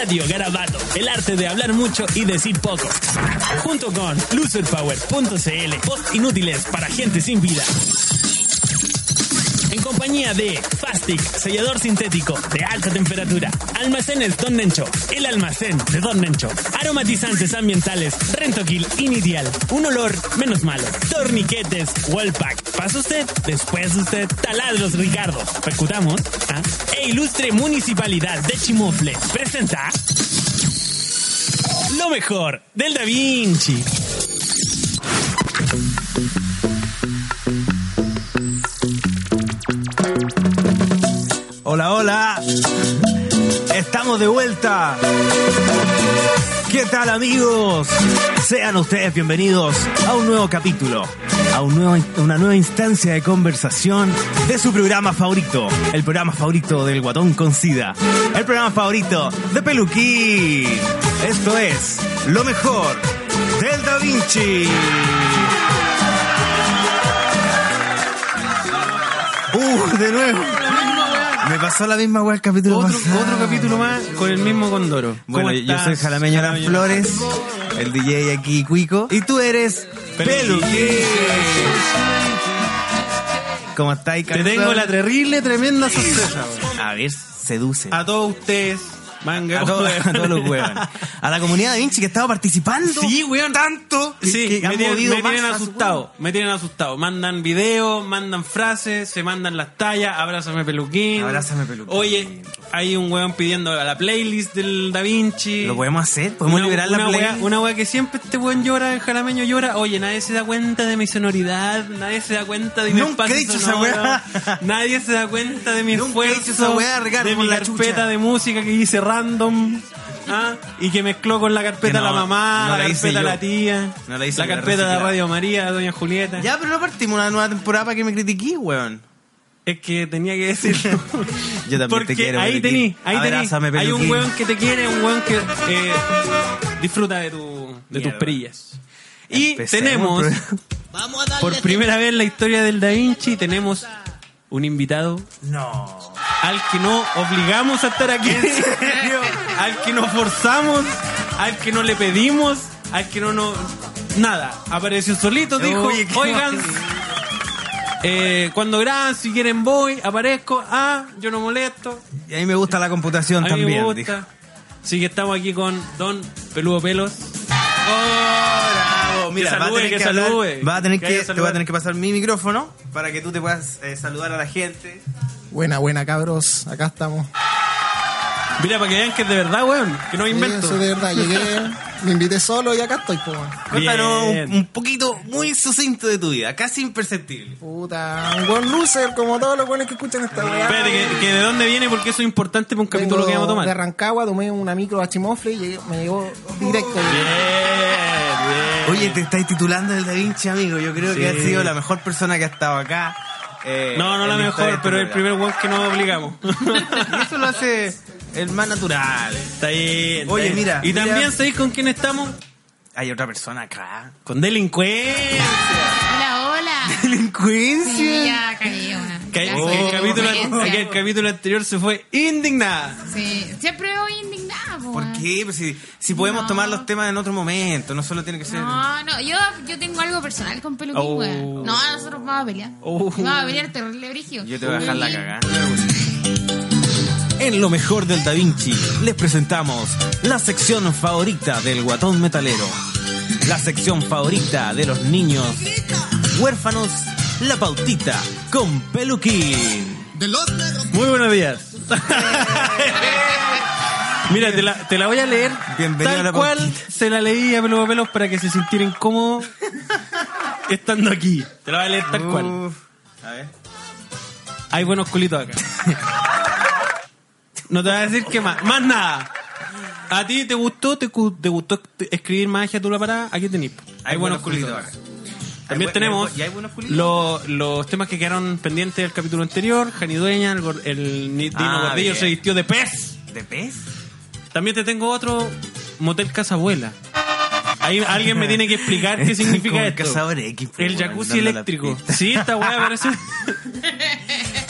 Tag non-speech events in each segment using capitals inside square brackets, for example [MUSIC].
Radio Garabato, el arte de hablar mucho y decir poco. Junto con loserpower.cl, post inútiles para gente sin vida. Compañía de Fastic, sellador sintético de alta temperatura. Almacenes Don Nencho, el almacén de Don Nencho. Aromatizantes ambientales, Rentoquil Initial. Un olor menos malo. Torniquetes, Wallpack. Pasa usted, después usted. Taladros Ricardo. Percutamos. ¿ah? E ilustre Municipalidad de Chimofle. Presenta. Lo mejor del Da Vinci. Hola, hola. Estamos de vuelta. ¿Qué tal amigos? Sean ustedes bienvenidos a un nuevo capítulo, a un nuevo- una nueva instancia de conversación de su programa favorito, el programa favorito del Guatón con Sida, el programa favorito de Peluquín. Esto es lo mejor del Da Vinci. Uh, de nuevo. Me pasó la misma weá el capítulo Otro, pasado. otro capítulo más con el mismo Condoro. Bueno, ¿Cómo yo soy Jalameño Las Flores, el DJ aquí Cuico, y tú eres Peluquín. ¿Cómo estáis, Te tengo la terrible, tremenda sorpresa. A ver, seduce. A todos ustedes, manga. A, todos- a todos los huevos. A la comunidad de Vinci que estaba participando. Sí, weón. Tanto. Sí, que me tienen, me asustado, me tienen asustado. Mandan videos, mandan frases, se mandan las tallas, abrázame peluquín. Abrázame, Peluquín. Oye, hay un weón pidiendo a la playlist del Da Vinci. ¿Lo podemos hacer? ¿Podemos una, liberar una la play? wea, una wea que siempre este weón llora, el jalameño llora. Oye, nadie se da cuenta de mi sonoridad, nadie se da cuenta de mi Nunca espacio he dicho esa wea. Nadie se da cuenta de mi Nunca he esfuerzo, dicho esa Ricardo, de mi la carpeta chucha. de música que hice random. ¿ah? Y que mezcló con la carpeta no, la mamá, no la, la carpeta la tía, No la carpeta de. Radio María, Doña Julieta. Ya, pero no partimos una nueva temporada para que me critiquís, weón. Es que tenía que decirlo. [LAUGHS] Yo también Porque te quiero, ahí tení, ahí tení. Hay un weón que te quiere, un weón que eh, disfruta de, tu, de tus perillas. Y Empecemos tenemos, por primera vez en la historia del Da Vinci, tenemos un invitado No. al que no obligamos a estar aquí. [LAUGHS] al que no forzamos, al que no le pedimos, al que no nos... Nada, apareció solito, dijo, Oye, qué oigan, eh, cuando graban, si quieren voy, aparezco, ah, yo no molesto, Y a mí me gusta la computación a mí también. me dijo. gusta. Así que estamos aquí con Don Peludo Pelos. Oh, bravo. Mira, Que va a salude, tener que que, hablar- salude. va a tener Que que, haya te voy a saludar. tener que pasar mi micrófono para que tú te puedas eh, saludar a la gente. Buena, buena, cabros. Acá estamos. Mira, para que vean que es de verdad, weón, que no Sí, invento. eso de verdad. Llegué, [LAUGHS] me invité solo y acá estoy, po. weón. Cuéntanos un, un poquito muy sucinto de tu vida, casi imperceptible. Puta, un buen loser, como todos los buenos que escuchan esta weá. Espérate, que, que de dónde viene, porque eso es importante para un capítulo Vengo que vamos a tomar. De Rancagua, tomé una micro a Chimofle y llegué- me llegó directo. Bien, bien. Oye, te estáis titulando el Da Vinci, amigo. Yo creo que Sí. has sido la mejor persona que ha estado acá. eh, No, no la mejor, pero el primer weón que nos obligamos. [LAUGHS] Y eso lo hace el más natural. Está bien. está Oye, bien. mira, Y mira. también, ¿sabéis con quién estamos? Hay otra persona acá. Con delincuencia. Hola, hola. [LAUGHS] Delincuencia. Sí, ya caí una. Que soy el, capítulo, el capítulo anterior se fue indignada. Sí, siempre voy indignada, po, ¿Por qué? Pues si, si podemos No. tomar los temas en otro momento, no solo tiene que ser. No, no, yo, yo tengo algo personal con Peluquín, Oh. No, nosotros vamos a pelear. Oh. Vamos a pelear terrible brigio. Yo te voy a dejar la cagada. En lo mejor del Da Vinci les presentamos la sección favorita del guatón metalero. La sección favorita de los niños huérfanos, la pautita con peluquín. Muy buenos días. [LAUGHS] Mira, te la, te la voy a leer Bienvenido tal a la cual pautita. se la leí a Pelos Pelos para que se sintiera incómodo estando aquí. Te la voy a leer tal cual. A ver. Hay buenos culitos acá. [LAUGHS] No te voy a decir que más. Más nada. ¿A ti te gustó? ¿Te, te gustó escribir magia tú la parada? Aquí tenés. Hay, buenos culitos. También tenemos los, los temas que quedaron pendientes del capítulo anterior. Jani Dueña, el, gor- el ni- Dino Ah, Gordillo se vistió de pez. ¿De pez? También te tengo otro Motel Casa Abuela. Ahí alguien me tiene que explicar qué [LAUGHS] significa esto. Cazador X, el jacuzzi eléctrico. Sí, esta weá parece. [LAUGHS]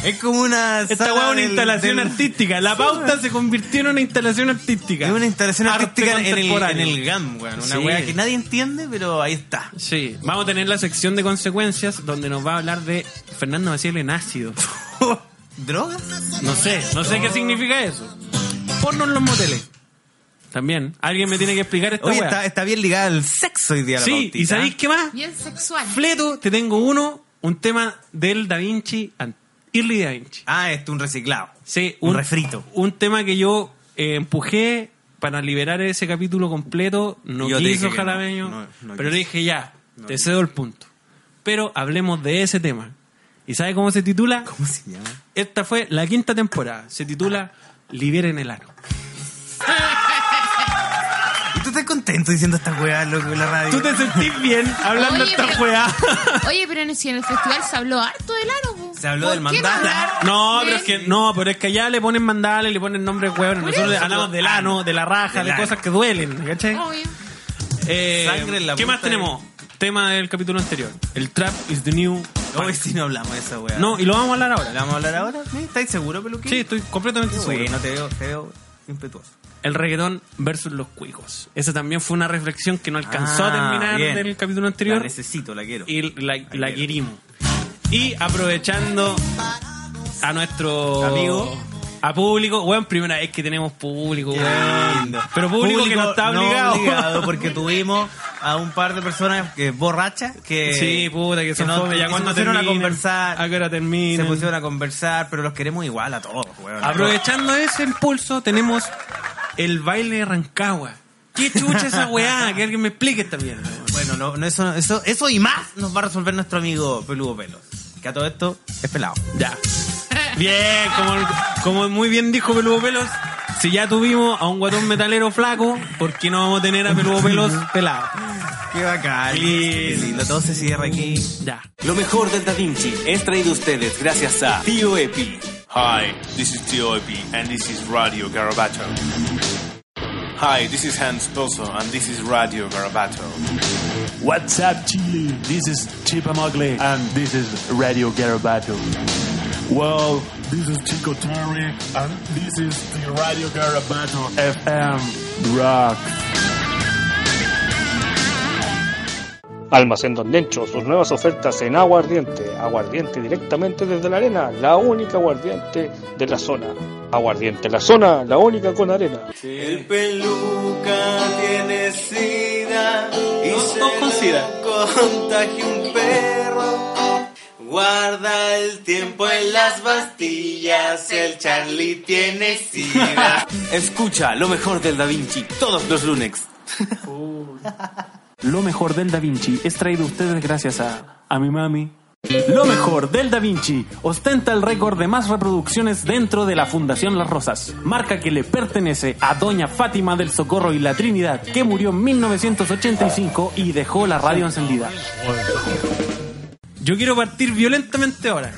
Es como una. Esta sala weá es una instalación del- artística. La pauta se convirtió en una instalación artística. Es una instalación Arte artística en el, en el GAM, weón. Una Sí. weá que nadie entiende, pero ahí está. Sí, vamos a tener la sección de consecuencias donde nos va a hablar de Fernando Maciel en ácido. [LAUGHS] ¿Drogas? No sé, no sé qué significa eso. Porno en los moteles. También. Alguien me tiene que explicar esta Oye, weá. está, está bien ligada al sexo hoy día la Sí, pautita. ¿y sabéis qué más? Bien sexual. Fleto, te tengo uno, un tema del Da Vinci, an- Early Vinci. Ah, esto un reciclado. Sí, Un refrito. Un tema que yo eh, empujé para liberar ese capítulo completo. No Yo quiso Jalameño, no, no, no pero quiso. dije ya, te cedo el punto. Pero hablemos de ese tema. ¿Y sabe cómo se titula? ¿Cómo se llama? Esta fue la quinta temporada. Se titula Liberen el ano. [LAUGHS] ¿Y tú estás contento diciendo esta weá, loco, en la radio? ¿Tú te sentís bien hablando Oye, esta pero- juega? Oye, pero en el, si en el festival se habló harto del aro, po. Se habló ¿Por del qué mandala. hablar No, pero es que no, pero es que allá le ponen mandales, le ponen nombres huevos. Nosotros eso. hablamos del ano, de la raja, Del de ano. cosas que duelen, ¿cachai? Obvio. Eh, Sangre en la ¿Qué más punta tenemos? Tema del capítulo anterior. El trap is the new. Hoy sí no hablamos de esa weá. No, y lo vamos a hablar ¿La ahora. vamos a hablar ahora? ¿Sí? ¿Estáis seguro, peluquín? Sí, estoy completamente Qué seguro. bueno, te veo, te veo impetuoso. El reggaetón versus los cuicos. Esa también fue una reflexión que no alcanzó a Ah, terminar bien. del capítulo La anterior. necesito, la quiero. y la, la querimos. Y aprovechando a nuestro Amigo. a público, bueno, primera vez que tenemos público, lindo. Pero público, que no está obligado. obligado, porque tuvimos a un par de personas que borrachas que sí, puta, que son no- fome. Ya que cuando se pusieron a conversar, a qué hora se terminen. pusieron a conversar, pero los queremos igual a todos, weón. Aprovechando ese impulso, tenemos el baile de Rancagua. ¿Qué chucha esa weá? [LAUGHS] Que alguien me explique esta mierda. Bueno, no, no, eso, eso, eso y más nos va a resolver nuestro amigo Peludo Pelos. Que a todo esto es pelado. Ya. Bien, como, como muy bien dijo Peludo Pelos, si ya tuvimos a un guatón metalero flaco, ¿por qué no vamos a tener a Peludo Pelos pelado? Qué bacán. Qué lindo. Todo se cierra aquí. Ya. Lo mejor del Da Vinci es traído a ustedes gracias a Tío Epi. Hi, this is Tio Epi, and this is Radio Garabato. Hi, this is Hans Pozo, and this is Radio Garabato. What's up, Chile? This is Chipa Mugly, and this is Radio Garabato. Well, this is Chico Terry, and this is the Radio Garabato FM Rock. Almacén Don Dencho, sus nuevas ofertas en aguardiente. Aguardiente directamente desde la arena, la única aguardiente de la zona. Aguardiente la zona, la única con arena. El peluca tiene sida y se todos con sida. contagia un. Guarda el tiempo en las bastillas, el Charlie tiene sida. [LAUGHS] Escucha lo mejor del Da Vinci todos los lunes. Lo mejor del Da Vinci es traído a ustedes gracias a, a mi mami. Lo mejor del Da Vinci ostenta el récord de más reproducciones dentro de la Fundación Las Rosas, marca que le pertenece a Doña Fátima del Socorro y la Trinidad, que murió en 1985 y dejó la radio encendida. Yo quiero partir violentamente ahora.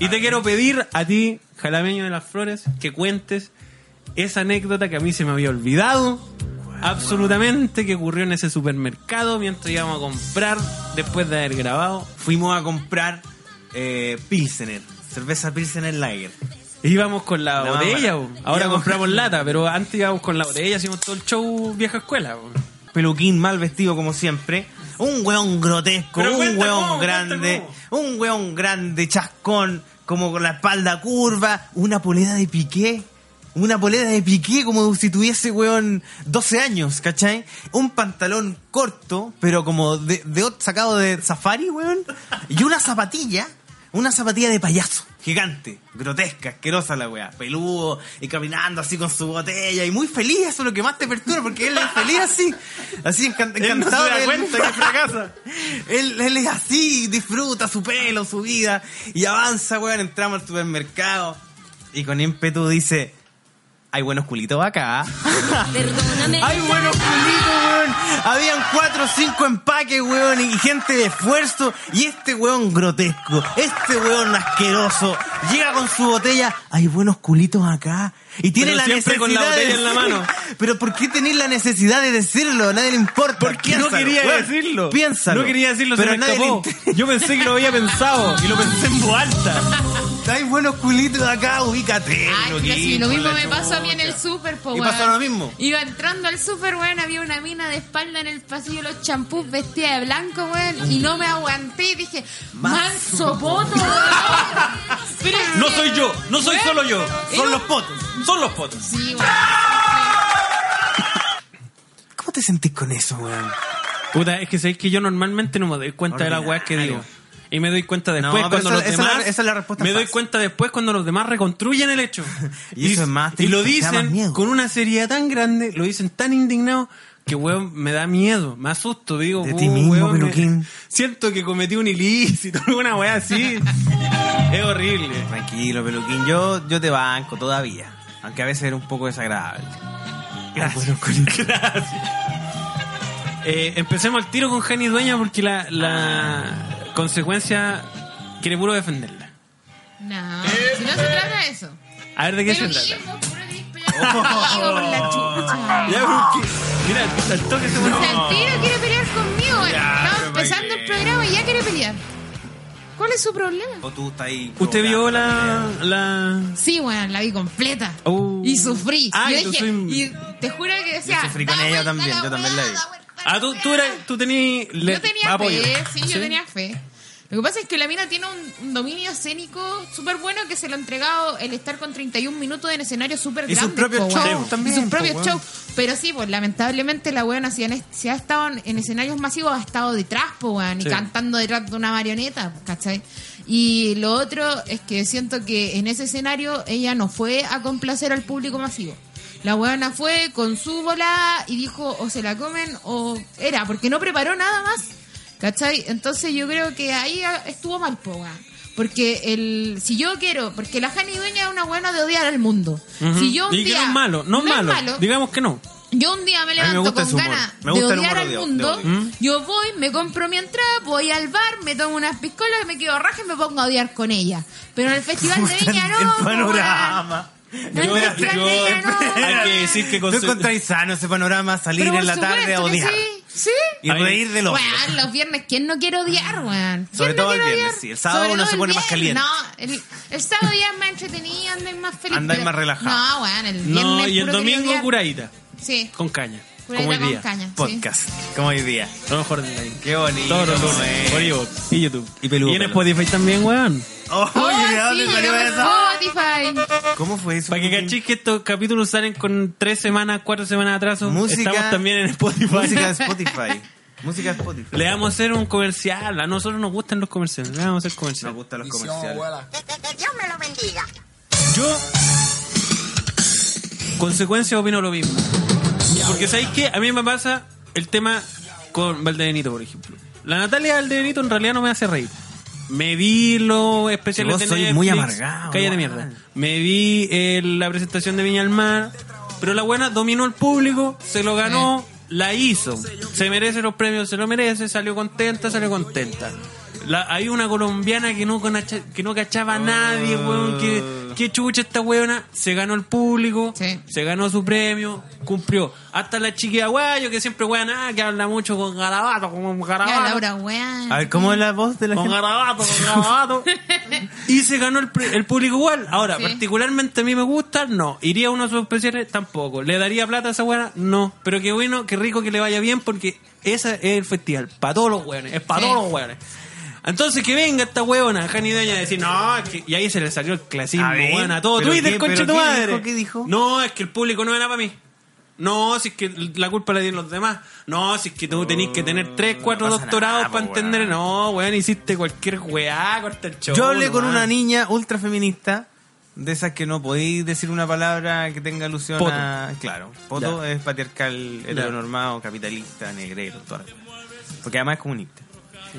Y te quiero pedir a ti, Jalameño de las Flores, que cuentes esa anécdota que a mí se me había olvidado absolutamente que ocurrió en ese supermercado mientras íbamos a comprar después de haber grabado. Fuimos a comprar eh, Pilsener, cerveza Pilsener Lager. Íbamos con la, La botella, ahora compramos lata, pero antes íbamos con la botella, hacíamos todo el show vieja escuela. bo. Peluquín mal vestido como siempre. Un weón grotesco, Pero un weón cómo, grande, un weón grande, chascón, como con la espalda curva, una polera de piqué. Una polera de piqué como si tuviese, weón, 12 años, ¿cachai? Un pantalón corto, pero como de, de sacado de safari, weón. Y una zapatilla, una zapatilla de payaso, gigante, grotesca, asquerosa la weá. Peludo y caminando así con su botella y muy feliz, eso es lo que más te perturba, porque él es feliz así. Así [LAUGHS] Él no encantado. se da de- cuenta que fracasa. él, él es así, disfruta su pelo, su vida y avanza, weón. Entramos al supermercado y con ímpetu dice: Hay buenos culitos acá. [LAUGHS] Hay buenos culitos, weón. Habían cuatro o cinco empaques, weón, y gente de esfuerzo. Y este weón grotesco, este weón asqueroso, llega con su botella. Hay buenos culitos acá. Y tiene Pero la siempre necesidad con la botella de en la mano. [LAUGHS] Pero ¿por qué tenéis la necesidad de decirlo? A nadie le importa. ¿Por qué no quería weón. decirlo? Piénsalo. No quería decirlo, pero se me nadie escapó. Yo pensé que lo había pensado y lo pensé en voz alta. [LAUGHS] Estáis buenos culitos acá, ubícate. Ay, si lo mismo me pasó a mí en el súper, po, ¿Y weón. pasó lo mismo? Iba entrando al súper, weón, había una mina de espalda en el pasillo, los champús vestida de blanco, weón, y no me aguanté y dije, manso poto, weón. [LAUGHS] Pero No soy yo, no soy weón, solo yo. Son los potos, son los potos. Sí, weón. ¿Cómo te sentís con eso, weón? Puta, es que sabéis que yo normalmente no me doy cuenta de las weas que digo. Y me doy cuenta después No, cuando esa- los esa es la- demás. esa es la respuesta me doy cuenta después cuando los demás reconstruyen el hecho. [LAUGHS] Y eso es más Y lo dicen con una seriedad tan grande, lo dicen tan indignado, que weón me da miedo, me asusto, digo. De "Oh, ti mismo, weón, me- peluquín". [LAUGHS] Siento que cometí un ilícito, [LAUGHS] alguna wea así. es horrible. Tranquilo, peluquín. Yo, yo te banco todavía. Aunque a veces era un poco desagradable. Gracias. Eh, empecemos el tiro con Jani Dueña porque la, la consecuencia quiere puro defenderla. No, si no se trata de eso. A ver de qué se trata. [LAUGHS] Chucha. Ya, pero que- mira, al toque se O pone- sea, el tiro quiere pelear conmigo. Ya, Estamos pero empezando ¿para el programa y ya quiere pelear. ¿Cuál es su problema? O tú estás ahí. ¿Usted vio la, la... Sí, bueno, la vi completa. Oh. Y sufrí. Ah, yo tú dije, soy- y te juro que decía. Yo sufrí con "Da ella vuelta también, yo también la vi. da vuelta la Ah, tú, weá". tú, eras, tú tenías... le- Yo tenía apoyo. fe, sí, yo tenía fe. Lo que pasa es que la mina tiene un, un dominio escénico súper bueno que se lo ha entregado el estar con 31 minutos en escenario súper Y sus grande. propios shows también, Y sus propios shows. Pero sí, pues lamentablemente la weona si, si ha estado en, en escenarios masivos ha estado detrás, po, weón, y cantando detrás de una marioneta, ¿cachai? Y lo otro es que siento que en ese escenario ella no fue a complacer al público masivo. La weona fue con su bola y dijo o se la comen o era, porque no preparó nada más. ¿Cachai? Entonces yo creo que ahí ah, estuvo mal, po, weón. Porque el, si yo quiero, porque la Jani Dueña es una buena de odiar al mundo. Si yo un día, no es malo, no, es malo. Digamos que no. yo un día me levanto con ganas de odiar al mundo. odio. Yo voy, me compro mi entrada, voy al bar, me tomo unas piscolas, me quedo raja y me pongo a odiar con ella. Pero en el [LAUGHS] Festival de Viña no. el panorama. Yo- En de hay que decir que con Tú encontráis sano ese panorama, salir en la tarde a odiar. Sí, sí. Y reír de los Weón, los viernes, ¿quién no quiere odiar, weón? ¿Quién Sobre no todo el viernes, odiar? sí. El sábado Sobre uno se pone más caliente. No, el, el sábado ya es más entretenido, andáis más feliz. Andáis más relajado. No, weón, el viernes No, y el domingo curadita, Sí, con caña. como hoy día. caña, sí. Podcast, como hoy día. Lo mejor del día. Qué bonito. Todos los lunes. Por y YouTube. Y peludo, en peludo. Spotify también, weón. Oh, Oh, Oye, ¿de dónde salió eso? Spotify. ¿Cómo fue eso? Para que cachis que estos capítulos salen con tres semanas, cuatro semanas de atraso. Música- Estamos también en Spotify. Música de [LAUGHS] Spotify. Música de Spotify. Le vamos a hacer un comercial. A nosotros nos gustan los comerciales. Le vamos a hacer Nos comercial. gustan los comerciales. Yo, consecuencia, opino lo mismo. Porque ¿sabéis qué? A mí me pasa el tema con Valdebenito, por ejemplo. La Natalia Valdebenito en realidad no me hace reír. Me vi los especiales de Netflix. muy amargado, Cállate igual. mierda. Me vi eh, la presentación de Viña al Mar. Pero la buena dominó el público, se lo ganó, la hizo. Se merece los premios, se lo merece, salió contenta, salió contenta. La, hay una colombiana que no, conacha- que no cachaba a nadie, weón. Que, que chucha esta weona. Se ganó el público, Sí. se ganó su premio, cumplió. Hasta la chiquilla guayo, que siempre weón, ah, que habla mucho con garabato, con Ya, garabato. Laura, weón. A ver, ¿cómo es la voz de la Con gente? garabato, con garabato. [LAUGHS] y se ganó el, pre- el público igual. Ahora, Sí. particularmente a mí me gusta, no. ¿Iría a uno de sus especiales? Tampoco. ¿Le daría plata a esa buena? No. Pero qué bueno, qué rico que le vaya bien porque ese es el festival. Para todos los hueones. Es para Sí. todos los hueones. Entonces que venga esta huevona, Jani Deña, a decir, no, es que- y ahí se le salió el clasismo, A ver, weón, a todo ¿pero Twitter, qué- concha tu madre. dijo? ¿Qué dijo? No, es que el público no era para mí. No, si es que la culpa la tienen los demás. No, si es que tú tenés que tener tres, cuatro no pasa doctorados nada, para entender. No, weón, hiciste cualquier weá, corta el show. Yo hablé con una niña ultra feminista, de esas que no podéis decir una palabra que tenga alusión Poto. a. Claro, Poto Ya. es patriarcal, heteronormado, capitalista, negrero, weá. Porque además es comunista.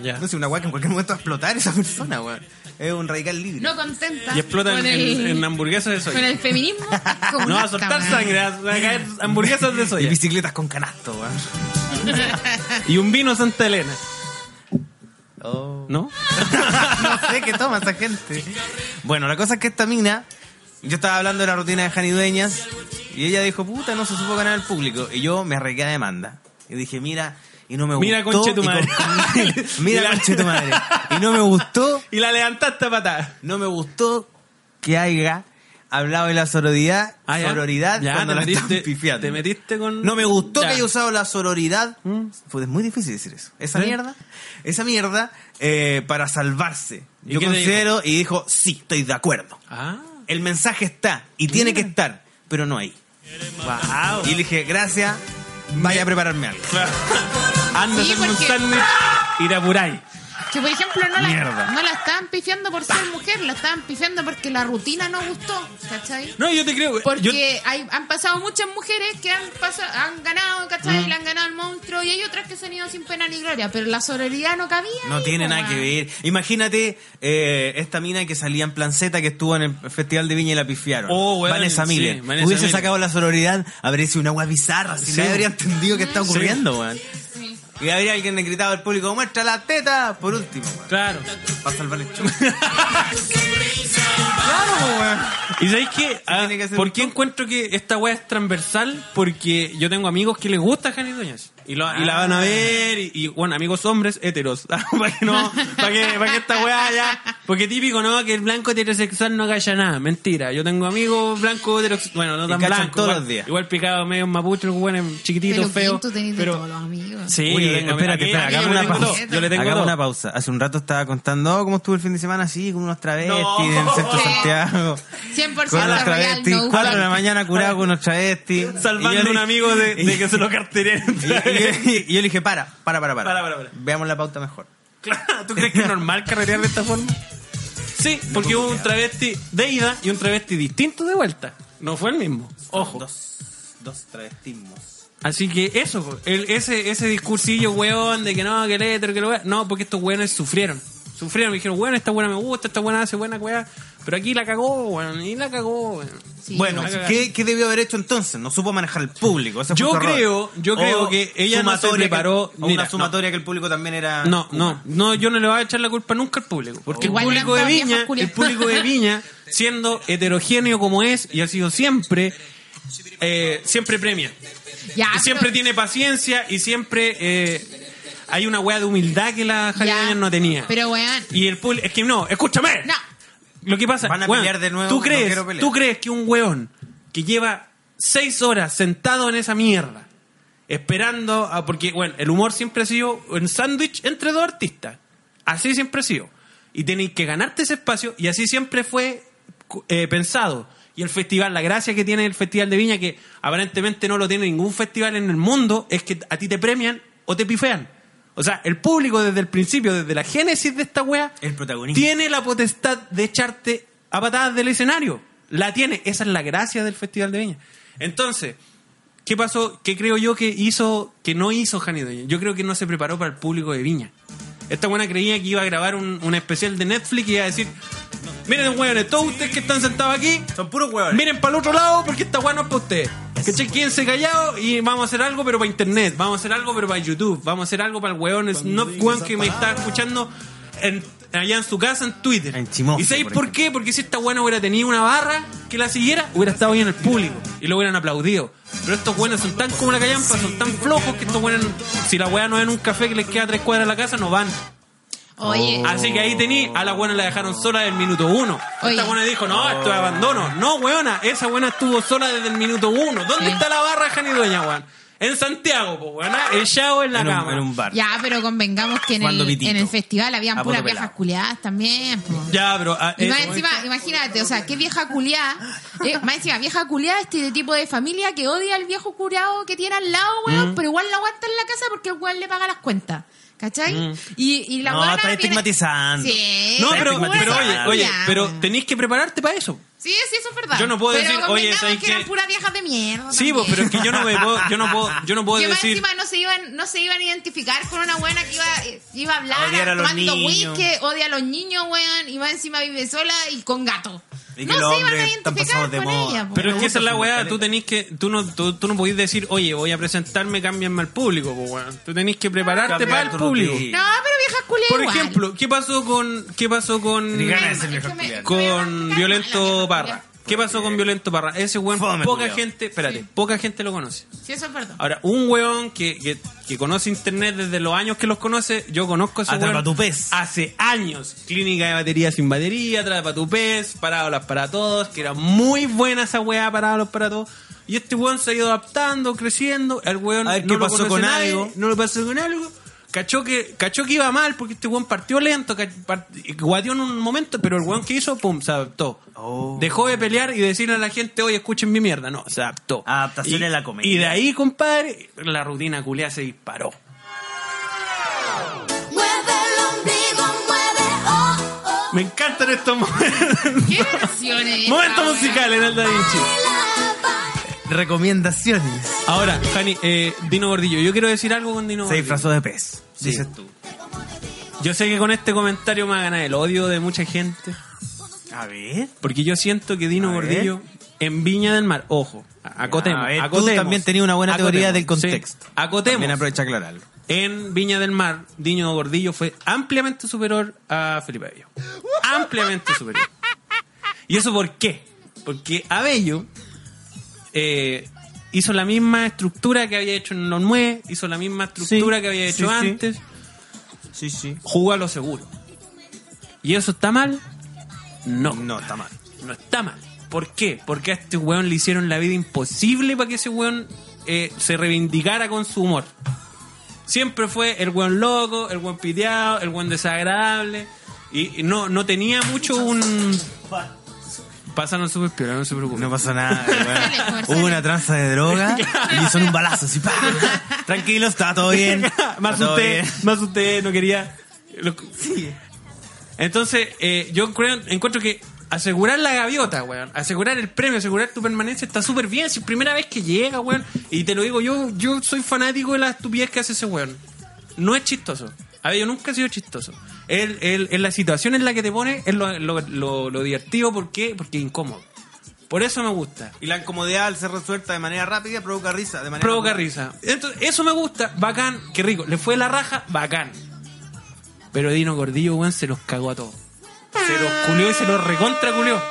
Ya. No sé, una weá que en cualquier momento va a explotar esa persona, weón. Es un radical libre. No contenta. Y explotan con en, el, en hamburguesas de con soya. el feminismo. [LAUGHS] No, va a soltar sangre, va a caer hamburguesas de Y soya. bicicletas con canasto, weón. Y un vino Santa Elena. Oh. ¿No? no sé qué toma esa gente. Bueno, la cosa es que esta mina, yo estaba hablando de la rutina de Jani Dueñas y ella dijo, puta, no se supo ganar al público. Y yo me arreglé a demanda. Y dije, mira, y no me Mira, gustó. conche tu madre. con- [LAUGHS] mira, la- conche tu madre. Y no me gustó, [LAUGHS] Y la levantaste a patada. no me gustó que haya hablado de la sororidad, Ah, ya. sororidad Ya, cuando te la metiste- pifiando. te metiste con- No me gustó Ya. que haya usado la sororidad. Fue muy difícil decir eso. Esa mierda, esa mierda, eh, para salvarse. ¿Y Yo considero, y dijo, sí, estoy de acuerdo. Ah. El mensaje está, y tiene que estar, pero no ahí. Wow. Y le dije, gracias, vaya a prepararme algo. [LAUGHS] Andas Sí, en un porque- sándwich y te apuráis. Que por ejemplo no Mierda. la, no la estaban pifiando por ser mujer, la estaban pifiando porque la rutina no gustó, ¿cachai? No, yo te creo. Porque yo- hay, han pasado muchas mujeres que han pasado, han ganado, ¿cachai? Mm. Le han ganado el monstruo y hay otras que se han ido sin pena ni gloria, pero la sororidad no cabía. No ahí, tiene nada que ver. Imagínate eh, esta mina que salía en Planceta que estuvo en el Festival de Viña y la pifiaron. Oh, weón, Vanessa sí, Miller. Vanessa Hubiese Miller. sacado la sororidad, habría sido una agua bizarra. Si Sí. nadie habría entendido qué está Sí. ocurriendo, weón. Sí. Y habría alguien que gritado al público, muestra la teta, por último, weón. Claro. Para salvar el show. [LAUGHS] ¿Y sabéis qué? Ah, tiene que hacer ¿Por qué encuentro que esta weá es transversal? Porque yo tengo amigos que les gusta Jani Doñas. Y, lo- y la van a ver, y, y, bueno, amigos hombres heteros. [LAUGHS] para que no, para que, para que esta weá ya. Porque típico, ¿no? Que el blanco heterosexual no calla nada. Mentira. Yo tengo amigos blancos heterosexuales. Bueno, no tan blancos. todos igual- los días. Igual picado medio mapuche, bueno, feos. tú tenés de Pero, todos los amigos. sí, yo tengo- espérate, aquí hagamos una pausa. Yo le tengo Hagamos una pausa. Hace un rato estaba contando oh, cómo estuvo el fin de semana así, con unos travestis No. en el centro de [LAUGHS] Santiago. 100% Con unos real, travestis, no 4 de la mañana curado con unos travestis. Salvando a un amigo de, de que se lo carterean. [LAUGHS] [LAUGHS] Y, yo le dije, para, para, para, para. Para, para, para. Veamos la pauta mejor. Claro, ¿tú crees que es normal carretear de esta forma? Sí, porque hubo un travesti de ida y un travesti distinto de vuelta. No fue el mismo. Ojo. Dos, dos travestismos. Así que eso, el, ese, ese discursillo, weón, de que no, que el hétero, que lo weón. No, porque estos weones sufrieron. Sufrieron, me dijeron, weón, esta buena me gusta, esta buena hace buena weá. Pero aquí la cagó, weón, y la cagó, weón. Sí, bueno. ¿qué, qué debió haber hecho entonces? No supo manejar el público. ese Yo creo- yo creo O que ella no se que- preparó- o mira, una sumatoria que el público también era. No, no, no, yo no le voy a echar la culpa nunca al público. Porque el público de Viña, el público de Viña, siendo heterogéneo como es y ha sido siempre, eh, siempre premia. Ya, y siempre pero- tiene paciencia y siempre eh, hay una weá de humildad que la Doñas no tenía. Pero weón, Y el público, es que no, escúchame. no. Lo que pasa, Van a weón, pelear de nuevo, ¿tú no crees, quiero pelear. ¿Tú crees que un weón que lleva seis horas sentado en esa mierda, esperando a. Porque, bueno, el humor siempre ha sido un sándwich entre dos artistas. Así siempre ha sido. Y tenéis que ganarte ese espacio, y así siempre fue eh, pensado. Y el festival, la gracia que tiene el Festival de Viña, que aparentemente no lo tiene ningún festival en el mundo, es que a ti te premian o te pifean. O sea, el público desde el principio, desde la génesis de esta wea, El protagonista. tiene la potestad de echarte a patadas del escenario. La tiene. Esa es la gracia del Festival de Viña. Entonces, ¿qué pasó? ¿Qué creo yo que hizo, que no hizo Jani Doña? Yo creo que no se preparó para el público de Viña. Esta buena creía que iba a grabar un, un especial de Netflix y iba a decir, miren, hueones, todos ustedes que están sentados aquí, Son puros huevones. miren para el otro lado porque esta weá no es para ustedes. ¿Cachai? Quédense callados y vamos a hacer algo pero para internet, vamos a hacer algo pero para YouTube, vamos a hacer algo para el weón Snoop One que me está escuchando en- allá en su casa en Twitter. En ¿Y sabéis por por, qué? Porque si esta weá no hubiera tenido una barra que la siguiera, hubiera estado bien el público y lo hubieran aplaudido. Pero estos buenos son tan como la callampa, son tan flojos que estos buenos, si la weá no es en un café que les queda a tres cuadras de la casa, no van. Oye, Así que ahí tení, a la buena la dejaron sola del minuto uno. Oye. Esta buena dijo, no, esto es abandono. No, weona, esa buena estuvo sola desde el minuto uno. ¿Dónde Sí. está la barra Jani Dueña, weón? En Santiago, pues, weona, el chavo en la en, un, cama. en un bar. ya, pero convengamos que en Jugando el, pitito. en el festival habían A puras poto viejas culiadas también. po. Ya, pero... ah, Y eh, más encima, imagínate, o sea, qué vieja culiada. eh, más encima, vieja culiada, este tipo de familia que odia al viejo curado que tiene al lado, Mm. weón, pero igual la aguanta en la casa porque el weón le paga las cuentas. ¿Cachai? Y, y la No, está viene- estigmatizando. Sí, no, pero, oye, oye, pero weón. tenéis que prepararte para eso. Sí, sí, eso es verdad. Yo no puedo pero decir, oye, convengamos ¿sabes que eran puras viejas de mierda. Sí, pues, pero es que yo no me puedo, yo no puedo, yo no puedo más decir... encima no se iban, no se iban a identificar con una buena que iba, iba a hablar, A a tomando whisky, odia a los niños, weón, y más encima vive sola y con gato. Y que no los se iban a hombres están identificar pasados de moda. ella, po. Pero es que esa es la weá, tú tenés que, tú no, tú, tú no podés decir, oye, voy a presentarme, cámbianme al público, weón. Tú tenés que prepararte para el público. No, pero viejas culiadas Por igual. ejemplo, ¿qué pasó con, qué pasó con, con Violento Parra? ¿Qué pasó con Violento Parra? Ese weón, Fome, poca culiao. gente, espérate, poca gente lo conoce. Sí, eso es verdad. Ahora, un weón que, que, que conoce internet desde los años que los conoce, yo conozco a ese Atrapa weón tu pez. hace años. Clínica de batería sin batería, atrapa tu pez, parábolas para todos, que era muy buena esa weá, parábolas para todos. Y este weón se ha ido adaptando, creciendo. El weón A ver no qué lo pasó conoce con nadie, algo. No lo pasó con algo. Cachó que, cachó que iba mal porque este weón partió lento, guateó en un momento, pero el weón que hizo, pum, se adaptó. Oh. Dejó de pelear y decirle a la gente, oye, escuchen mi mierda. No, se adaptó. Adaptación Y- en la comedia. Y de ahí, compadre, la rutina culiada se disparó. Me encantan estos [LAUGHS] momentos. ¿Qué versiones? Momentos musicales en el Da Vinci. Recomendaciones. Ahora, Jani, eh, Dino Gordillo, yo quiero decir algo con Dino Se Gordillo. disfrazó de pez. Sí. Dices tú. Yo sé que con este comentario me va a ganar el odio de mucha gente. A ver. Porque yo siento que Dino A ver. Gordillo en Viña del Mar, ojo, acotemos, A ver, tú acotemos. también tenías una buena teoría del contexto. sí, acotemos. También aprovecha a aclararlo. En Viña del Mar, Dino Gordillo fue ampliamente superior a Felipe Abello. Ampliamente superior. ¿Y eso por qué? Porque Abello eh, hizo la misma estructura que había hecho en los 9, hizo la misma estructura Sí, que había hecho sí. antes, Sí, sí. jugó a lo seguro. ¿Y eso está mal? No. No, está mal. No está mal. ¿Por qué? Porque a este weón le hicieron la vida imposible para que ese weón eh, se reivindicara con su humor. Siempre fue el weón loco, el weón piteado, el weón desagradable. Y y no, no tenía mucho un... Pasaron súper piola, no se preocupen. No pasó nada. [LAUGHS] Hubo una tranza de droga [LAUGHS] y son un balazo así. ¡pa! [LAUGHS] Tranquilo, está todo bien. más todo usted, bien. más usted no quería. lo- Entonces, eh, yo creo, encuentro que asegurar la gaviota, weón, asegurar el premio, asegurar tu permanencia está súper bien. Si es primera vez que llega, weón, y te lo digo, yo, yo soy fanático de la estupidez que hace ese weón. No es chistoso. A ver, yo nunca he sido chistoso. Él, él, en la situación en la que te pone es lo, lo, lo- lo divertido. ¿Por qué? Porque es incómodo. Por eso me gusta. Y la incomodidad al ser resuelta de manera rápida provoca risa. De manera Provoca risa. Entonces, eso me gusta, bacán, qué rico. Le fue la raja, bacán. Pero Dino Gordillo, weón, se los cagó a todos. Se los culió y se los recontra culió.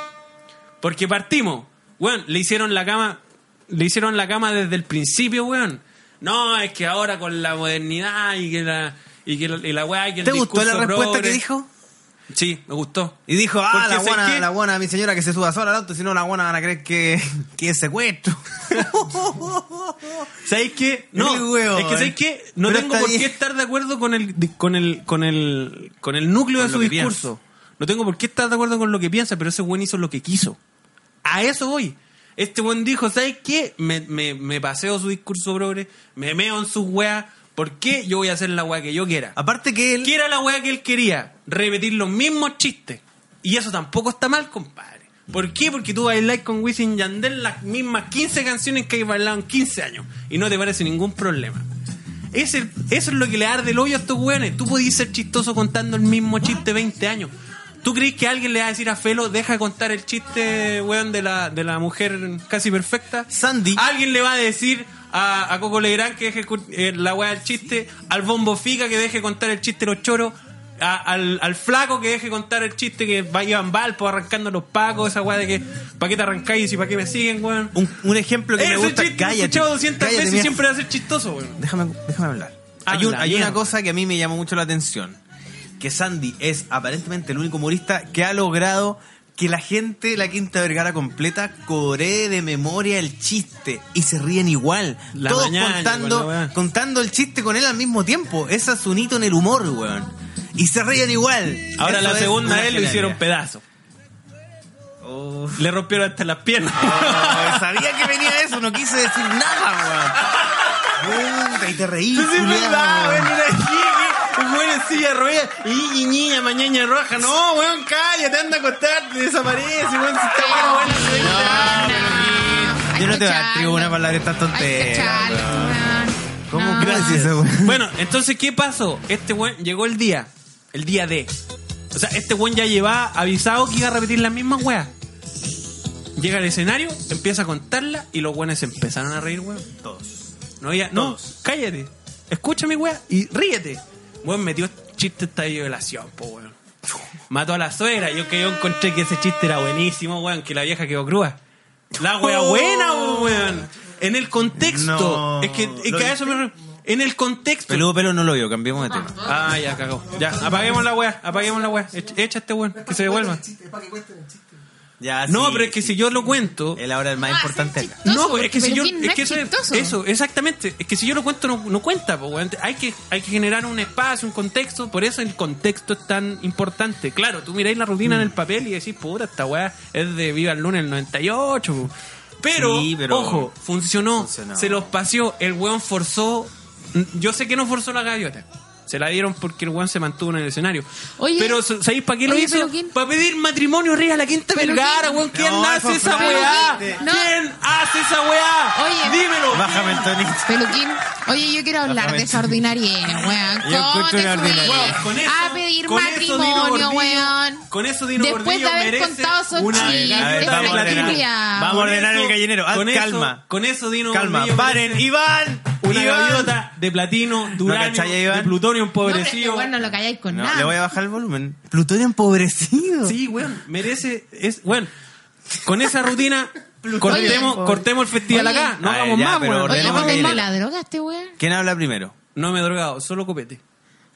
Porque partimos, weón, le hicieron la cama, le hicieron la cama desde el principio, weón. No, es que ahora con la modernidad y que la, y que la, y la weá, y que el ¿Te gustó la respuesta progre- que dijo? Sí, me gustó. Y dijo, ah, Porque la buena, que- la buena, mi señora que se suba sola al auto, si no la buena van a creer que, que es secuestro. [LAUGHS] ¿Sabéis qué? No, El huevo, es que eh. ¿sabéis qué? No tengo por bien. qué estar de acuerdo con el con el con el con el núcleo Con de su discurso. No tengo por qué estar de acuerdo con lo que piensa, pero ese buen hizo lo que quiso. A eso voy. Este buen dijo, ¿sabes qué? Me, me, me paseo su discurso progre, me meo en sus weas. ¿Por qué yo voy a hacer la wea que yo quiera? Aparte que él... ¿Qué era la wea que él quería? Repetir los mismos chistes. Y eso tampoco está mal, compadre. ¿Por qué? Porque tú bailas con Wisin y Yandel las mismas 15 canciones que hay bailado en 15 años. Y no te parece ningún problema. Eso es lo que le arde el hoyo a estos weones. Tú podías ser chistoso contando el mismo chiste 20 años. ¿Tú crees que alguien le va a decir a Felo, deja de contar el chiste, weón, de la, de la mujer casi perfecta? Sandy. ¿Alguien le va a decir a, a Coco Legrand que deje eh, la weá del chiste? ¿Al Bombo Fica que deje contar el chiste de los choros? a- al, al flaco que deje contar el chiste que va Iván Valpo arrancando los pacos, esa weá de que ¿para qué te arrancáis y para qué me siguen, weón? Un, un ejemplo que me Ese gusta... chiste cállate, escuchado 200 cállate, veces y siempre va a ser chistoso, weón. Déjame, déjame hablar. Hay, Habla, un- hay mierda. una cosa que a mí me llamó mucho la atención. Que Sandy es aparentemente el único humorista que ha logrado que la gente la Quinta Vergara completa coree de memoria el chiste y se ríen igual. La Todos mañana, contando, contando el chiste con él al mismo tiempo. Ese es un hito en el humor, weón. Y se ríen igual. Ahora Eso la segunda vez lo hicieron pedazo. Oh. Le rompieron hasta las piernas. Oh, sabía que venía eso, no quise decir nada, weón. [LAUGHS] Puta, y te reí, Sí, sí, en silla de ruedas, y niña, mañana roja, no, weón, cállate, anda a acostarte, desaparece, weón, si está bueno, bueno, se ve. Yo no te voy a dar Cacharlo. tribuna para hablar de estas Hay que tonterías. cacharlo, weón. weón. ¿Cómo No. gracias weón? Bueno, entonces, ¿qué pasó? Este weón llegó el día, el día D. O sea, este weón ya llevaba avisado que iba a repetir las mismas weas. Llega al escenario, empieza a contarla y los weones se empezaron a reír, weón. Todos. No, ya, no, cállate. Escucha mi wea y ríete. Weón metió chistes de violación, po, weón. Mató a la suegra. Yo que yo encontré que ese chiste era buenísimo, weón, que la vieja quedó crúa. La wea buena, weón. En el contexto. No. es que, es que a eso me En el contexto. Peludo pelo no lo vio, cambiemos de tema. Ah, ya cagó. Ya, apaguemos la weá, apaguemos la weá. Echa este weón, que se devuelva. Ya, No, sí, pero es que sí. si yo lo cuento. Él ahora es más Ah, importante. No, Chistoso, es que si yo. no Es es que eso, eso, exactamente. Es que si yo lo cuento, no, no cuenta, po. Hay que, hay que generar un espacio, un contexto. Por eso el contexto es tan importante. Claro, tú miráis la rutina en el papel y decís, puta, esta weá es de Viva el lunes el 98. po. Pero, Sí, pero- ojo, funcionó, Funcionó. Se los paseó. El weón forzó. Yo sé que no forzó la gaviota. Se la dieron porque el weón se mantuvo en el escenario. Oye. pero, ¿sabéis para qué lo Oye, hizo? Para pedir matrimonio arriba de la quinta vergara, weón. ¿Quién No, hace esa weá? Peluquín, no. ¿Quién hace esa weá? Oye. dímelo. Bájame el tonito. Peluquín, oye, yo quiero hablar de esa ordinariedad, weón. ¿Cómo te. Weón, con eso- a pedir con eso Dino matrimonio, weón? Con eso Dino Después de haber contado esos chistes, A vamos a de ordenar. a el gallinero. Haz con eso- calma. con eso Dino Calma. Paren. Iván. Una Iván. gaviota de platino, duranio, cachai, Iván? de plutonio No, pero empobrecido. weón no lo calláis con No, nada. le voy a bajar el volumen. Plutonio empobrecido. Sí, weón, merece. Es, weón, con esa rutina, [LAUGHS] cortemos, cortemos el festival Oye. acá. No A ver, hagamos ya, más, pero weón. Oye, ordenemos ¿cómo gallinero. la droga este weón? ¿Quién habla primero? No me he drogado, solo copete.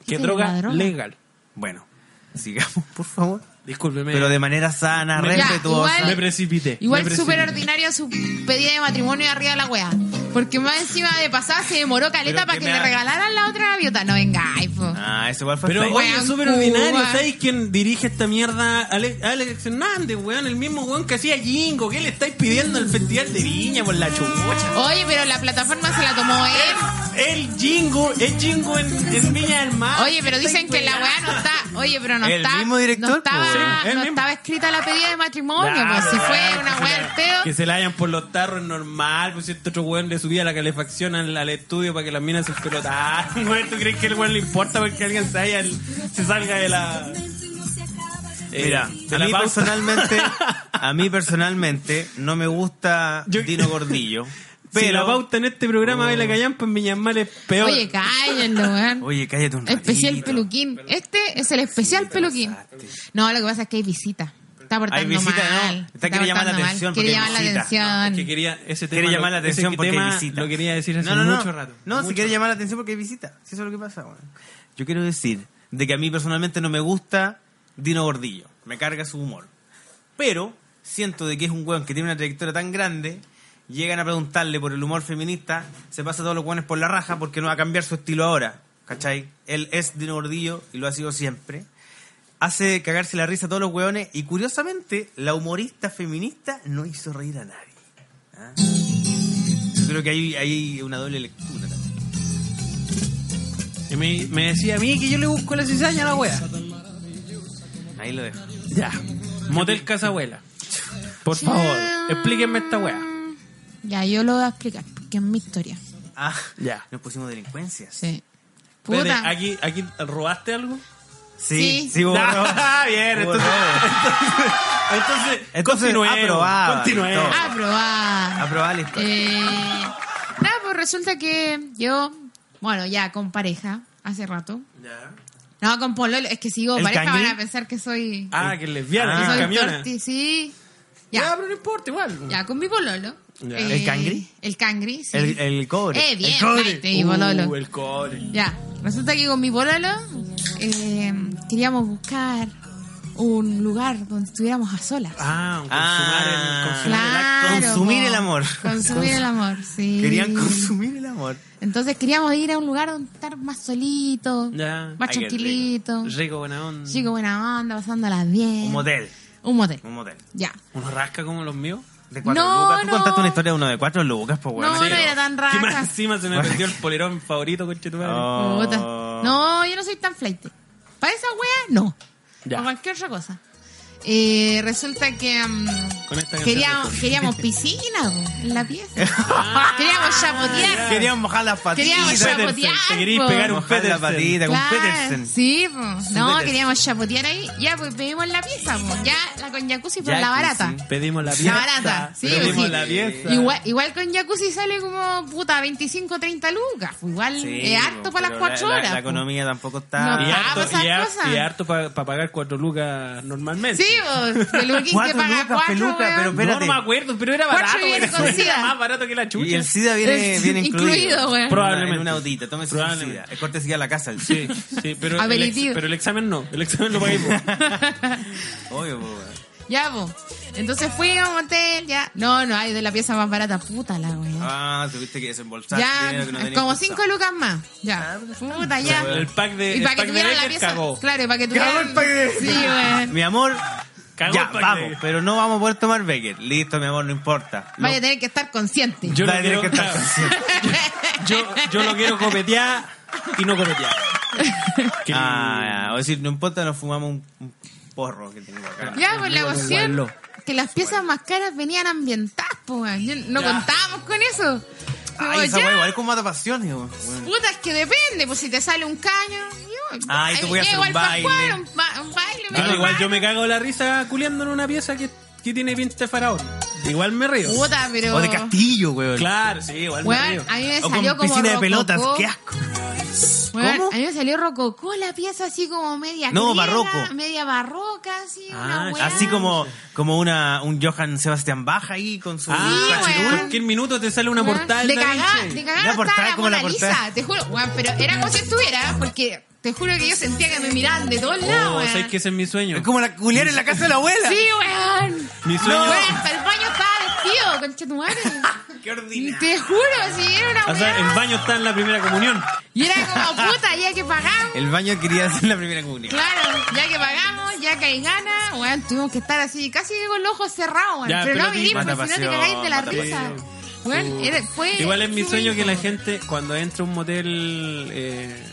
Que es droga, droga? legal. Bueno, sigamos, por favor. Discúlpeme. Pero de manera sana, Me- Ya, respetuosa. igual- me precipité. Igual súper ordinario su pedida de matrimonio arriba de la wea. Porque más encima de pasada se demoró caleta Pero para que le ha- regalaran la otra gaviota. No venga, po. Ah, eso igual fue Pero fake. oye, súper ordinario. ¿Sabéis quién dirige esta mierda? Ale- Alex Hernández, weón. El mismo weón que hacía Jingo. ¿Qué le estáis pidiendo al Festival de Viña por la chucha? Oye, pero la plataforma se la tomó él. El Jingo, es Jingo en, en Viña del Mar. Oye, pero dicen que la weá no está. Oye, pero no ¿El está. mismo director, No estaba? Sí, el no mismo. estaba escrita la pedida de matrimonio. Pues si fue una que weá. Que se la hayan por los tarros es normal. Pues si este otro weón le subía la calefacción al, al estudio para que las minas se pelotaran. [LAUGHS] Weón, ¿tú crees que el weón le importa porque alguien se, haya, se salga de la. eh, Mira, de a mí pausa? personalmente, [LAUGHS] a mí personalmente no me gusta Yo- Dino Gordillo. Pero la pauta en este programa de la callampa en Viñamal es peor. Oye, cállenlo, weón. [LAUGHS] oye, cállate un ratito. Especial peluquín. Este es el especial peluquín. No, lo que pasa es que hay visita. Está portando visita, mal. no. Está quiere llamar la atención Quiere porque llamar la visita. atención. que quería ese tema Quiere llamar lo- la atención porque tema hay visita. Lo quería decir hace no, no, no. mucho rato. No, si quiere llamar la atención porque hay visita. Si eso es lo que pasa, weón. Yo quiero decir de que a mí personalmente no me gusta Dino Gordillo. Me carga su humor. Pero siento de que es un weón que tiene una trayectoria tan grande. Llegan a preguntarle por el humor feminista. Se pasa todos los weones por la raja porque no va a cambiar su estilo ahora. ¿Cachai? Él es Dino Gordillo y lo ha sido siempre. Hace cagarse la risa a todos los weones. Y curiosamente, la humorista feminista no hizo reír a nadie. ¿Ah? Yo creo que hay, hay una doble lectura también. Y me, me decía a mí que yo le busco la cizaña a la wea. Ahí lo dejo. Ya. Motel Casa Abuela. Por favor, explíquenme esta wea. Ya, yo lo voy a explicar, porque es mi historia. Ah, Ya. nos pusimos delincuencias. Sí. Espérate, Puta. aquí, aquí robaste algo. Sí, Sí. sí, hubo robo. [LAUGHS] Ah, bien, Hubo entonces, entonces, Entonces, continuemos, aprobada, continuemos. todo. Aprobada. Aprobada la historia. Eh, nada, pues resulta que yo, bueno, ya con pareja, hace rato. Ya. No, con pololo, es que si digo ¿El pareja van a pensar que soy... Ah, que es lesbiana, Ah. que es soy camiona. torti, sí. Ya, Ya, pero no importa, igual. ya, con mi pololo. Ya. eh, ¿El cangri? El cangri, sí. El, el cobre. Eh, bien, el cobre. pololo. Uh, el cobre. Ya, resulta que con mi pololo eh, queríamos buscar un lugar donde estuviéramos a solas. Ah, Ah. consumar el, consumar el acto. Claro, consumir po. el amor. Consumir el amor, sí. Querían consumir el amor. Entonces queríamos ir a un lugar donde estar más solito, Ya. más Ay, tranquilito. Rico, buena onda. Chico, buena onda, pasándola bien. Un motel. Un motel. Un motel. Ya. ¿Uno rasca como los míos? De cuatro No, lucas. Tú no. contaste una historia de uno de cuatro lucas, pues bueno. No, no era tan Que más encima se me perdió el polerón favorito, conche tu madre. Oh. No, yo no soy tan flight. Para esa wea, no. Ya. Para cualquier otra cosa. Eh, resulta que canción queríamos, queríamos [LAUGHS] piscina po, en la pieza. queríamos queríamos chapotear. Queríamos mojar las Queríamos patitas. chapotear. Te queréis po. pegar un Mojar la Petersen. patita con Claro, Petersen. Sí, po. no, Petersen. queríamos chapotear ahí. Ya, pues pedimos la pieza, po. Ya, la con jacuzzi, pero la barata. Pedimos la La pieza. barata, sí, Pedimos sí. la pieza. Igual, igual con jacuzzi sale como puta 25, 30 lucas. pues Igual Sí, es harto para las pero 4 la- la- horas. La, po. economía tampoco está. No, Y Ah, harto, y y harto para pagar cuatro lucas normalmente. Sí, pues, peluquín que Cuatro paga lucas, 4, peluca, pero No, espérate. no me acuerdo, pero era Cuatro barato. viene Era, con era SIDA. más barato que la chucha. Y el SIDA viene, viene incluido. incluido, güey. Probablemente. En una audita, tómese un Probablemente. SIDA. Es cortesía a la casa el [LAUGHS] Sí, sí, pero el, ex- pero el examen no. El examen lo pagué vos. [LAUGHS] Obvio, po, güey. Ya, pues. Entonces fui a un hotel, ya. No, no, hay de la pieza más barata. Puta la wea. Ah, tuviste que desembolsar Ya, dinero que no tenías como pensado. 5 lucas más. Ya. Puta, ya. El pack de, Y para que de tuvieran la pieza. cagó. Claro, y para que Cagó tuvieran. el pack de- Sí. Mi amor, Cagó ya, el pack de vamos, Becker. pero no vamos a poder tomar Becker. Listo, mi amor, no importa. Vaya a tener que estar consciente. Yo lo Vaya a tener quiero, que estar claro. yo, yo lo quiero copetear y no copetear. [LAUGHS] Ah, ya, o decir, no importa, nos fumamos un, un porro que tengo acá. Ya, pues la cuestión que las piezas más caras venían ambientadas, pues, weón. No Ya. contábamos con eso. Ay, esa ya, igual es como mata pasiones, weón. puta, es que depende, pues si te sale un caño. yo- Ay, tú voy a hacer igual un baile. jugar, Un, ba- un baile, me igual yo me cago la risa culiando en una pieza que, que tiene pinta de faraón. Igual me río. Puta, pero. O de castillo, weón. Claro, sí, igual me río. Weón, a mí me O salió con como piscina de pelotas, qué asco. ¿Cómo? A mí me salió rococó la pieza así como media No, griega, barroco. media barroca, así, una Ah, weá. Así como, como una, un Johann Sebastián Bach ahí con su Ah, Sí, en cualquier minuto te sale una portada de cagada, de cagada portada la como la portada. Lisa, te juro, weón, pero era como si estuviera, porque te juro que yo sentía que me miraban de todos lados, Oh. ¿sabes que ese es mi sueño? Es como la culiar en la casa de la abuela. Sí, weón. Mi sueño- No, weón, [LAUGHS] Qué ordinario. Te juro, sí, era una O sea, el baño está en la primera comunión. Y era como, puta, ya que pagamos. El baño quería hacer la primera comunión. Claro, ya que pagamos, ya que hay ganas, weón, tuvimos que estar así, casi que con los ojos cerrados, weón. Pero, pero no vinimos, si no te cagáis de la risa. pasión. Weón, era- fue Igual es mi sueño que la gente cuando entra a un motel eh,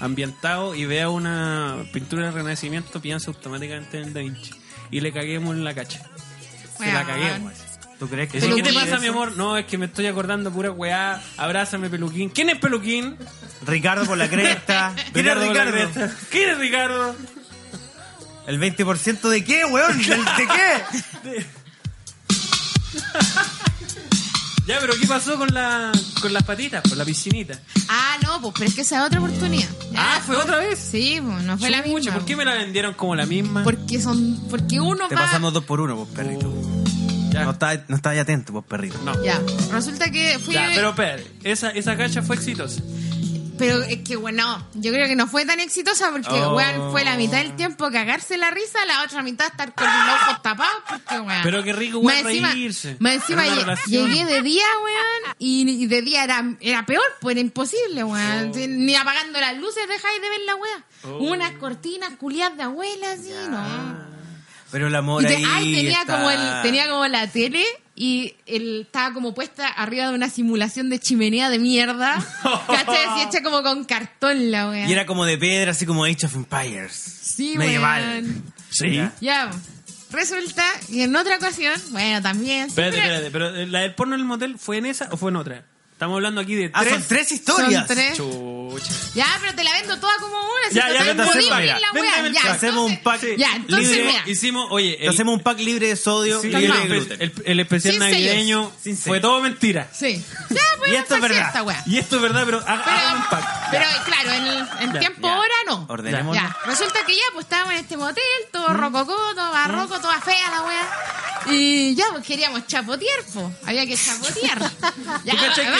ambientado y vea una pintura de renacimiento piensa automáticamente en Da Vinci. Y le caguemos en la cacha. Se la caguemos. ¿Tú crees que ¿Qué te ¿qué pasa, mi amor? No, es que me estoy acordando pura weá. Abrázame, Peluquín. ¿Quién es Peluquín? Ricardo por la cresta. [LAUGHS] ¿Quién es Ricardo. ¿Quién es Ricardo? ¿El 20% de qué, weón? ¿Del- ¿De qué? [LAUGHS] Ya, pero ¿qué pasó con, la, con las patitas? Con la piscinita. Ah, no, pues, pero es que esa es otra oportunidad. Ya, Ah, ¿fue otra vez? Sí, pues, no fue la misma. ¿Por qué me la vendieron como la misma? Porque son, porque uno Te va... pasamos dos por uno, vos, perrito. Ya. No estás no estás ahí atento, vos, perrito. No. Ya, resulta que fui... Ya, pero espera, esa, esa cacha fue exitosa. Pero es que, bueno, yo creo que no fue tan exitosa porque, Oh. weón, fue la mitad del tiempo cagarse la risa, la otra mitad estar con los ojos tapados, porque, weón. Pero qué rico, Más weón, encima- reírse. Más encima Era una lle- relación. llegué de día, weón, y, y de día era, era peor, pues era imposible, weón. Ni apagando las luces dejáis de ver la weá. Oh. Unas cortinas culiadas de abuela, así, ¿no? Pero el amor Y te- ahí ay, tenía está- como el, tenía como la tele y él estaba como puesta arriba de una simulación de chimenea de mierda. [LAUGHS] ¿Cachai? Así hecha como con cartón la wea. Y era como de piedra, así como Age of Empires. Sí, Medieval. Sí. Ya. Resulta que en otra ocasión, bueno, también. Espérate, siempre- espérate, pero eh, ¿la del porno en el motel fue en esa o fue en otra? Estamos hablando aquí de Ah, tres. son tres historias. Son tres. Chucha. Ya, pero te la vendo toda como una. Si Ya, ya, bien la wea. Ya, hacemos un pack Ya, entonces libre. mira. Hicimos, oye, el, hacemos un pack libre de sodio sí, libre de gluten. el, el especial Sin navideño Sin fue todo mentira. Sí. Ya, pues, [LAUGHS] Y esto es verdad. Esta. Y esto es verdad, pero haga- Pero, hagan un pack. pero claro, en, en Ya, tiempo ya. hora no. Ordenémonos. Ya, resulta que ya, pues estábamos en este motel, todo Mm. rococó, todo barroco, toda fea la wea. Y ya, pues queríamos chapotear, pues. Había que chapotear. [LAUGHS] Ya,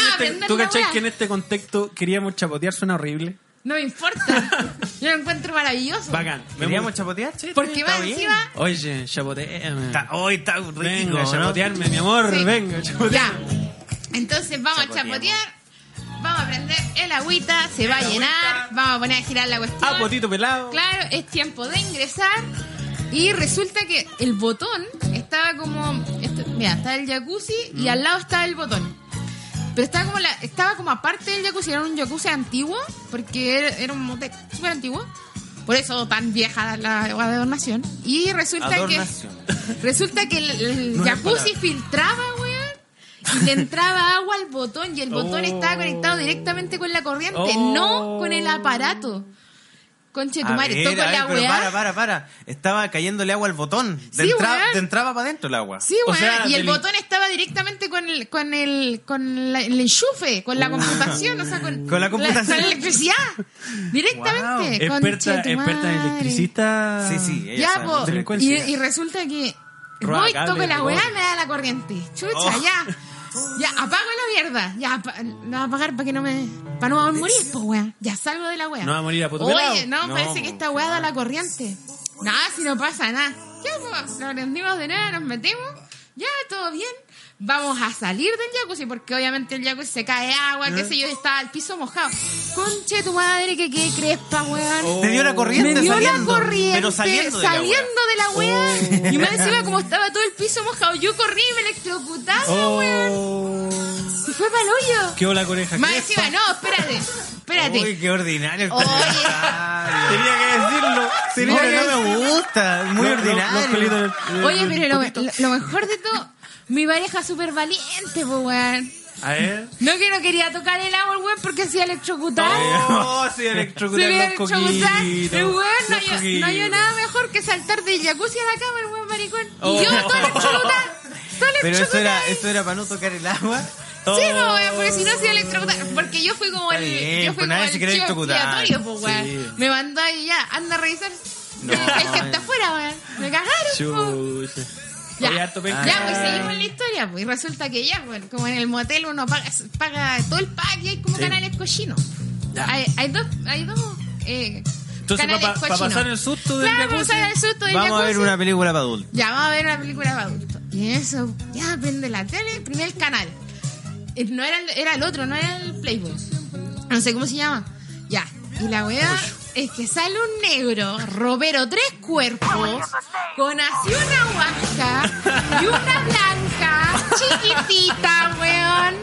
¿Tú cachai, que, vamos en a este, tú cachai que en este contexto queríamos chapotear? Suena horrible. No me importa. [LAUGHS] Yo lo encuentro maravilloso. Bacán. ¿Queríamos chapotear? Sí, Porque está bien. encima. Oye, chapoteame. Está, hoy está rico, Venga, ¿no? chapotearme, mi amor. Sí. Venga, chapotearme. Ya. Entonces vamos a chapotear. Vamos a prender el agüita, se va a llenar. Vamos a poner a girar la cuestión. Ah, potito pelado. Claro, es tiempo de ingresar. Y resulta que el botón estaba como. esto- mira, está el jacuzzi Mm. y al lado estaba el botón. Pero estaba como, la, estaba como aparte del jacuzzi, era un jacuzzi antiguo, porque era, era un motel súper antiguo. Por eso tan vieja la adornación. Y resulta Adornación. que. Resulta que el, jacuzzi filtraba, weón. y le entraba agua al botón y el botón Oh. estaba conectado directamente con la corriente, Oh. no con el aparato. Conche tu A madre, ver, toco ver, la pero weá. para, para, para. Estaba cayéndole agua al botón. De, Sí, entra- entraba para adentro el agua. Sí, O sea, y el botón estaba directamente con el con el con la- el enchufe, con la computación, o sea, con, Uh. Con la computación. con la electricidad. [LAUGHS] Directamente. Experta, tu experta en madre. electricista. Sí, sí. ella Ya, sabe po, mucho. y, resulta que Roba voy, cables toco la weá, me da la corriente. Chucha, Oh. ya. Ya, apago la mierda. Ya, la voy a apagar para que no me. Para no morir, pues weá. Ya salgo de la weá. No va a morir a puto Oye, no, No, parece que esta weá da la corriente. Nada, si no pasa nada. Ya, pues, lo prendimos de nuevo, nos metimos. Ya, todo bien. Vamos a salir del jacuzzi porque obviamente el jacuzzi se cae agua, qué sé yo, estaba el piso mojado. Conche tu madre, que qué crespa, weón. Te dio la corriente Me dio saliendo. la corriente Pero saliendo de la saliendo wea. de la weá. Y más encima, como estaba todo el piso mojado, yo corrí y me electrocutaba, weón. Oh. Y fue para el hoyo. Qué hola coneja. Más encima, no, espérate. Espérate. Uy, qué ordinario. Oye. Tenía que decirlo. Que no me gusta. Muy ordinario. los Oye, pero lo mejor de todo, mi pareja súper valiente, pues, weón. A ver. No que no quería tocar el agua, el weón, porque se iba a electrocutar. Oh, sí, Se electrocutar iba a los electrocutar. El weón no hay, no hay nada mejor que saltar del jacuzzi a la cama, el weón maricón. Oh. Y yo, toda [LAUGHS] electrocutada. Toda Pero eso era, ahí. eso era para no tocar el agua. Sí, pues, weón, porque si no se iba a electrocutar. Porque yo fui como Está el. bien, yo fui pues como nadie el se quiere electrocutar. pues, weón. Sí. Me mandó ahí ya, anda a revisar. No, el que está afuera, weón. Me cagaron. Ya, Oye, harto penca. ya, pues seguimos en la historia, pues. Y resulta que ya, pues, como en el motel uno paga, paga todo el pack y hay como Sí. canales cochinos. Hay, hay dos, hay dos eh, Entonces, canales para cochinos. pasar el susto del Claro, jacuzzi. pasar el susto del Vamos a ver una película para adultos. Ya, vamos a ver una película para adultos. Y eso, ya prende la tele, primer canal. Eh, No era el, era el otro, no era el Playboy. No sé cómo se llama. Ya. Y la weá es que sale un negro, robero tres cuerpos, con así una guasca y una blanca, chiquitita, weón.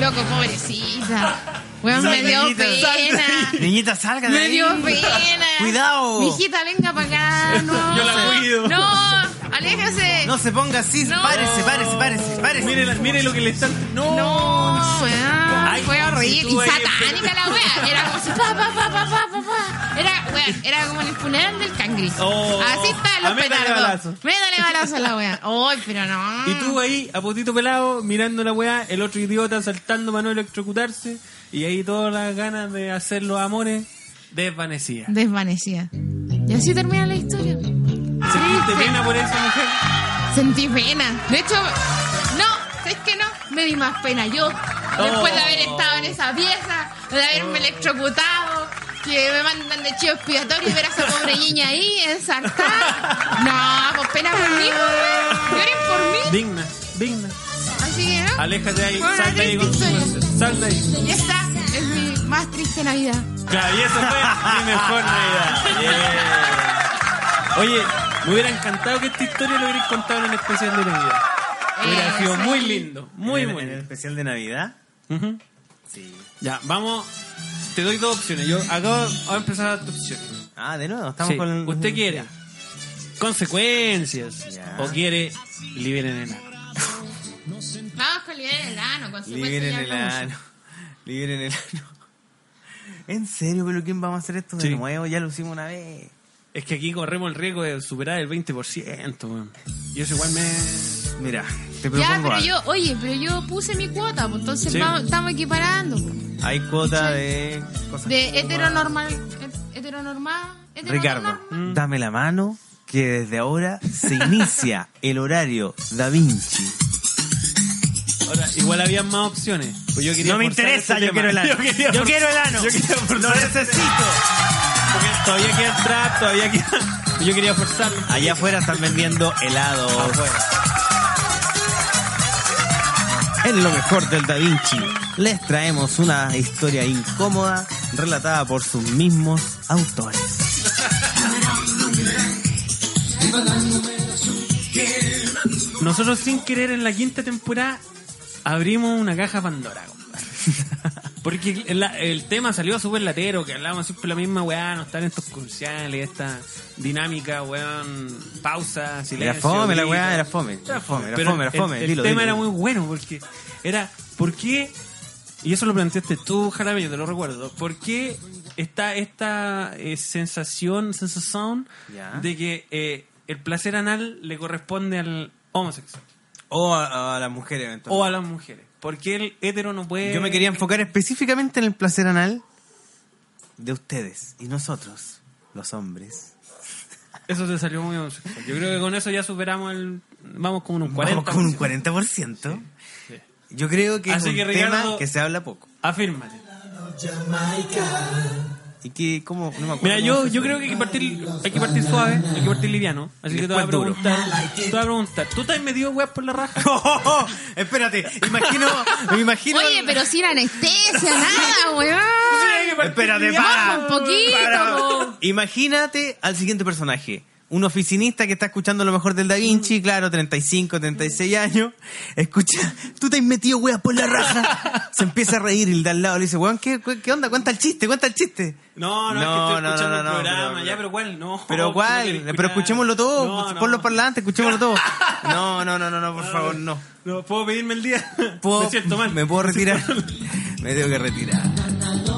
Loco, pobrecita. Weón, me dio Niñita, pena. Niñita, salga de Me ahí. dio pena. Cuidado. Mijita, venga para acá. No. Yo la cuido. No, aléjese. No se ponga así. No. Párese, párese, párese, párese. Mire, lo que le están. No. No, weón, Ay, fue horrible. Y ahí satánica la wea. Era como así, pa, pa, pa, pa, pa, pa, pa. Era, weón, era como en el funeral del cangri. Oh. Así está los petardos. balazo. Métale balazo a la wea. Ay, pero no. Y tú ahí, a potito pelado, mirando la weá, el otro idiota saltando para no electrocutarse, y ahí todas las ganas de hacer los amores desvanecidas. Desvanecida. Y así termina la historia. ¿Sentiste pena por esa mujer? Sentí pena. De hecho, no, es que no. Me di más pena yo. Después de haber estado en esa pieza, de haberme electrocutado, que me mandan de chivo expiatorio y ver a esa pobre niña ahí ensartada. [LAUGHS] No, pues pena por mí. Lloren por mí. Digna, digna. Así que, ¿no? Aléjate ahí, Fue una sal de ahí con tu triste muerte. Sal de ahí. Y esta es mi más triste Navidad. Claro, y eso fue mi [LAUGHS] mejor Navidad. Yeah. Oye, me hubiera encantado que esta historia lo hubierais contado en el especial de Navidad. Hubiera Eh, sido muy lindo, muy, en, el- muy en el especial de Navidad. Sí. Ya, vamos. Te doy dos opciones. Yo acabo a empezar a dar dos opciones. Ah, de nuevo, estamos Sí, con. ¿Usted quiere consecuencias Ya. o quiere liberen enano? Vamos con liberar el ano, con Liberen el ano. [LAUGHS] Liberen el ano. ¿En serio? ¿Pero quién vamos a hacer esto de Sí. nuevo? Ya lo hicimos una vez. Es que aquí corremos el riesgo de superar el 20%. weón. Y eso igual me... Mira, te propongo Ya, pero algo. yo, oye, pero yo puse mi cuota, pues entonces Sí. vamos- estamos equiparando. pues. Hay cuota de cosas. De heteronormal, het- heteronormal, heteronormal. Ricardo, dame la mano que desde ahora se inicia el horario Da Vinci. Ahora, igual había más opciones. Pues yo quería No me interesa, este yo tema. quiero el [LAUGHS] ano. Yo, quería Yo quiero el ano. Yo quería forzar Lo este necesito. Porque todavía queda el trap, todavía queda... Yo quería forzarlo. Allá afuera están vendiendo helados. En lo mejor del Da Vinci, les traemos una historia incómoda relatada por sus mismos autores. Nosotros sin querer en la quinta temporada abrimos una caja Pandora. [LAUGHS] Porque el, el tema salió súper latero, que hablábamos siempre la misma weá, no están estos comerciales, esta dinámica, weón, pausa, silencio. Era fome la weá, era fome. Era fome, era Pero fome, era el- fome. El, Dilo, tema dilo. era muy bueno porque era, ¿por qué? Y eso lo planteaste tú, Jarabeño, te lo recuerdo. ¿Por qué está esta eh, sensación, sensación de que eh, el placer anal le corresponde al homosexual O a, a las mujeres, eventualmente. o a las mujeres? ¿Por qué el hétero no puede...? Yo me quería enfocar específicamente en el placer anal de ustedes y nosotros, los hombres. Eso te salió muy homosexual. Yo creo que con eso ya superamos el... Vamos como en un 40%. Vamos con un 40%. Yo creo que Así es que, un Ricardo- tema que se habla poco. Afírmate. Y que, ¿cómo? No me acuerdo Mira, yo, yo creo que hay que partir, hay que partir suave, hay que partir liviano. Así que te voy a preguntar, te voy a preguntar, ¿tú te has metido weas por la raja? [LAUGHS] Oh, espérate, imagino, me imagino. Oye, pero sin anestesia, nada, weón. Espérate, para. un poquito, Para. Imagínate al siguiente personaje. Un oficinista que está escuchando lo mejor del Da Vinci, claro, 35, 36 años. Escucha, tú te has metido weas por la raja. [LAUGHS] Se empieza a reír y el de al lado le dice, weón, ¿qué, qué onda? Cuenta el chiste, cuenta el chiste. No, no, No, es que estoy no, escuchando no, el no, programa, pero- ya, pero ¿cuál? No. Pero cuál, pero escuchémoslo todo, no. por los parlantes, escuchémoslo todo. [LAUGHS] No, no, no, no, no, por favor, no. No, ¿Puedo pedirme el día? [LAUGHS] ¿Puedo- Me siento mal. ¿Me puedo retirar? me tengo que retirar.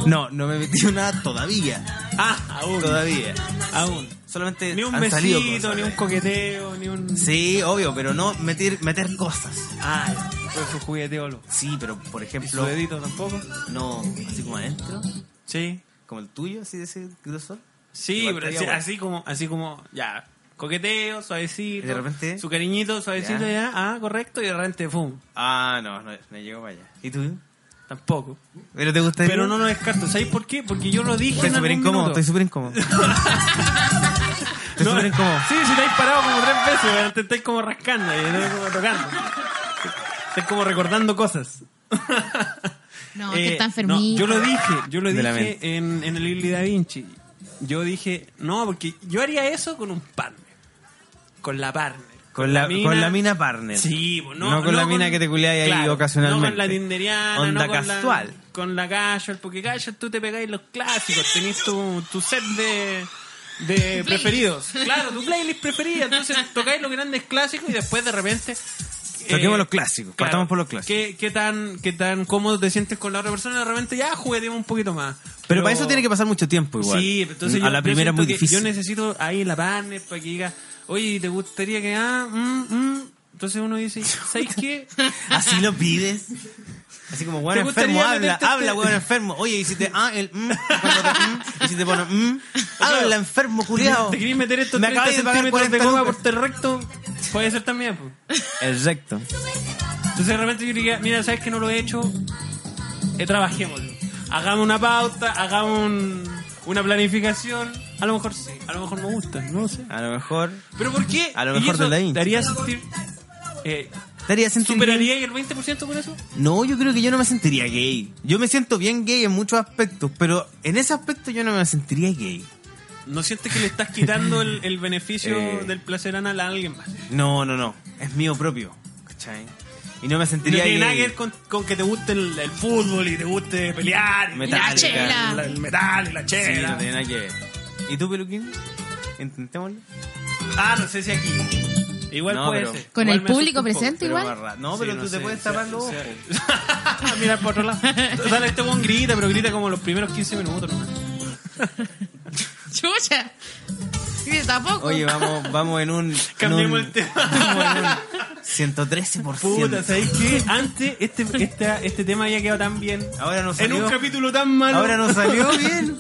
No, no me he metido nada todavía. Ah, [LAUGHS] aún. Todavía. Aún. Solamente Ni un han besito, cosas. ni un coqueteo, ni un... Sí, obvio, pero no meter, meter cosas. Ah, jugueteo. lo- Sí, pero por ¿Y su ejemplo, dedito tampoco? no, así como adentro, Sí. como el tuyo, así de ese grosor. Sí, pero así como, así como, ya, coqueteo, suavecito. Y de repente- Su cariñito, suavecito, Ya. ya, ah, correcto, y de repente, ¡pum! Ah, no, no, no llego para allá. ¿Y tú? Tampoco. ¿Pero te gusta Pero no lo descarto. ¿Sabéis por qué? Porque yo lo dije Estoy súper incómodo, minuto. estoy súper incómodo. [LAUGHS] Estoy No, súper incómodo. Sí, si te has parado como tres veces, te estáis como rascando y te como tocando. Estás como recordando cosas. [LAUGHS] No, que Eh, está no, enfermito. yo lo dije, yo lo dije en, en el Lili Da Vinci. Yo dije, no, porque yo haría eso con un partner. Con la partner. Con la, con la mina partner. Sí, no, No con la mina que te culeáis ahí claro, ocasionalmente. No con la tinderiana, Onda no con casual. La, con la casual, porque casual tú te pegáis los clásicos, tenés tu, tu set de, de preferidos. Claro, tu playlist preferida, entonces tocáis los grandes clásicos y después de repente... Toquemos eh, los clásicos, partamos por los clásicos. ¿qué, qué tan, ¿Qué tan cómodo te sientes con la otra persona? De repente ya jugueteemos un poquito más. Pero, para eso tiene que pasar mucho tiempo igual. Sí, entonces a yo- la primera es muy difícil. Yo necesito ahí la partner para que diga, oye, ¿te gustaría que... Ah, mm, mm? Entonces uno dice, ¿sabes qué? [LAUGHS] Así lo pides. Así como, ¿Te bueno, gustaría enfermo, habla, habla, este- weón, enfermo. Oye, y si te, ah, el, mm, cuando te, mm, y si te pones, mm, [LAUGHS] habla, enfermo, culiao. ¿Te querés meter estos Me 30 acabas de pagar centímetros de 40 goma por el recto? Puede ser también, pues. El recto. Entonces de repente yo diría, mira, ¿sabes que no lo he hecho? Eh, trabajémoslo. Hagamos una pauta, hagamos un- una planificación. A lo mejor sí, a lo mejor me gusta, no lo sé. A lo mejor, ¿Pero por qué? A lo ¿Y mejor de la hincha. ¿Te haría sentir... Eh, ¿te haría sentir ¿Superaría gay? el 20% con eso? No, yo creo que yo no me sentiría gay. Yo me siento bien gay en muchos aspectos, pero en ese aspecto yo no me sentiría gay. ¿No sientes que le estás quitando el, el beneficio [LAUGHS] Eh. del placer anal a alguien más? No, no, no. Es mío propio. ¿Cachai? Y no me No sentiría tiene gay. nada que ver con, con que te guste el, el fútbol y te guste pelear. y Metallica. La chela. la- el metal y la Sí, chela. no tiene nada que ver. ¿Y tú, peluquín? Intentémoslo. Ah, no sé si aquí. Igual No, puede pero- ser. Con Igual el me asusta público un poco, presente pero igual. más ra- No, Sí, pero no tú te sé, puedes sí, tapar los sí. ojos. [LAUGHS] Mira por otro lado. [LAUGHS] Dale, este buen grita, pero grita como los primeros 15 minutos nomás. [LAUGHS] Chucha. Y tampoco. Oye, vamos, vamos en un. en Cambiemos un- el tema. Vamos en un 113%. Puta, ¿sabéis qué? Antes este, esta- este tema había quedado tan bien. Ahora no En salió. un capítulo tan malo. Ahora no salió bien.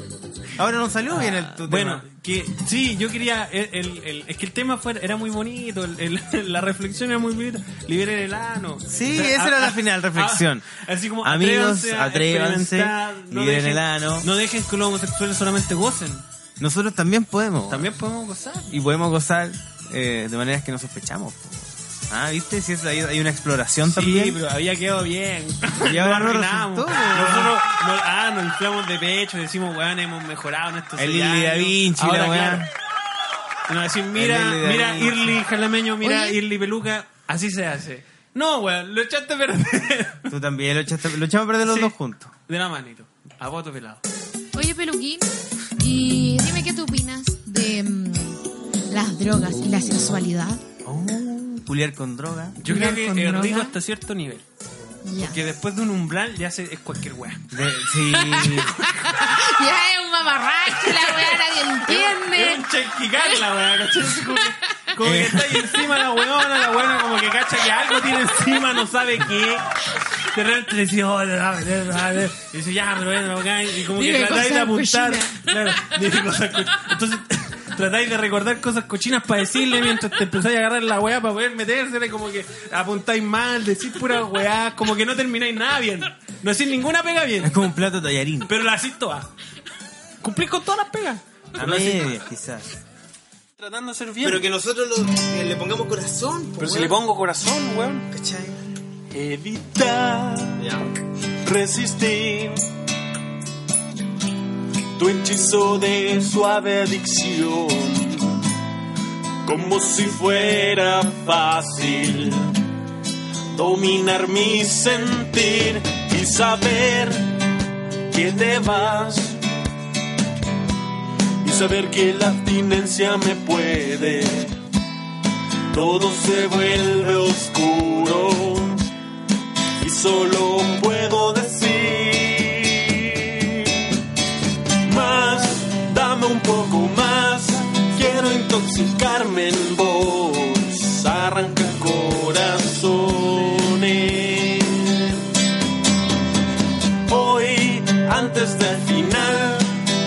Ahora no salió bien el tu Bueno, tema. que sí, yo quería. El, el- el- es que el tema fue, era muy bonito, [LAUGHS] la reflexión era muy bonita. Liberen el ano. Sí, esa era la final reflexión. a- así como, Amigos, atrévanse no liberen dejen- el ano. No dejen que los homosexuales solamente gocen. Nosotros también podemos. También podemos gozar. Y podemos gozar eh, de maneras que no sospechamos. Ah, ¿viste? Si es, hay, hay una exploración Sí, también. pero había quedado bien. Y ahora no resultó. Nosotros nos, ah, nos inflamos de pecho, decimos, weón, hemos mejorado en estos El Lili Da. Vinci, Ahora, la weá. claro, y nos decimos, mira, El mira. Irli Jalameño, mira, Oye. Irli Peluca, así se hace. No, weón, lo echaste a perder. Tú también lo echaste, lo echamos a perder los Sí. dos juntos. De la manito. A voto pelado. Oye, Peluquín, y dime qué tú opinas de mm, las drogas y la sexualidad. Oh, puliar con droga. Yo Culiar creo que es droga. rico hasta cierto nivel. Ya. Que después de un umbral ya se, es cualquier weá. De- sí. [LAUGHS] Ya es un mamarracho, la weá nadie Es entiende. un chanquicar la weá, ¿cachai? Como que, como que está ahí encima la weona, la weona como que cacha que algo tiene encima, no sabe qué. De repente le dice, oh, dame, dame, dame. Y dice, ya, pero ven acá. Y como que tratáis de apuntar. Claro, dime cosas. Entonces, tratáis de recordar cosas cochinas para decirle mientras te empezáis a agarrar la weá para poder metérsele, como que apuntáis mal, decís pura weá, como que no termináis nada bien. No decís ninguna pega bien. Es como un plato tallarín. Pero la hacís todas. Cumplís con todas las pegas. A medias, quizás. Tratando de ser bien. Pero que nosotros lo- le pongamos corazón. Pero si le pongo corazón, weón. ¿Cachai? Evitar, resistir tu hechizo de suave adicción, como si fuera fácil dominar mi sentir y saber que te vas y saber que la abstinencia me puede. Todo se vuelve oscuro y solo puedo decir un poco más, quiero intoxicarme en vos, arranca corazones. Hoy, antes del final,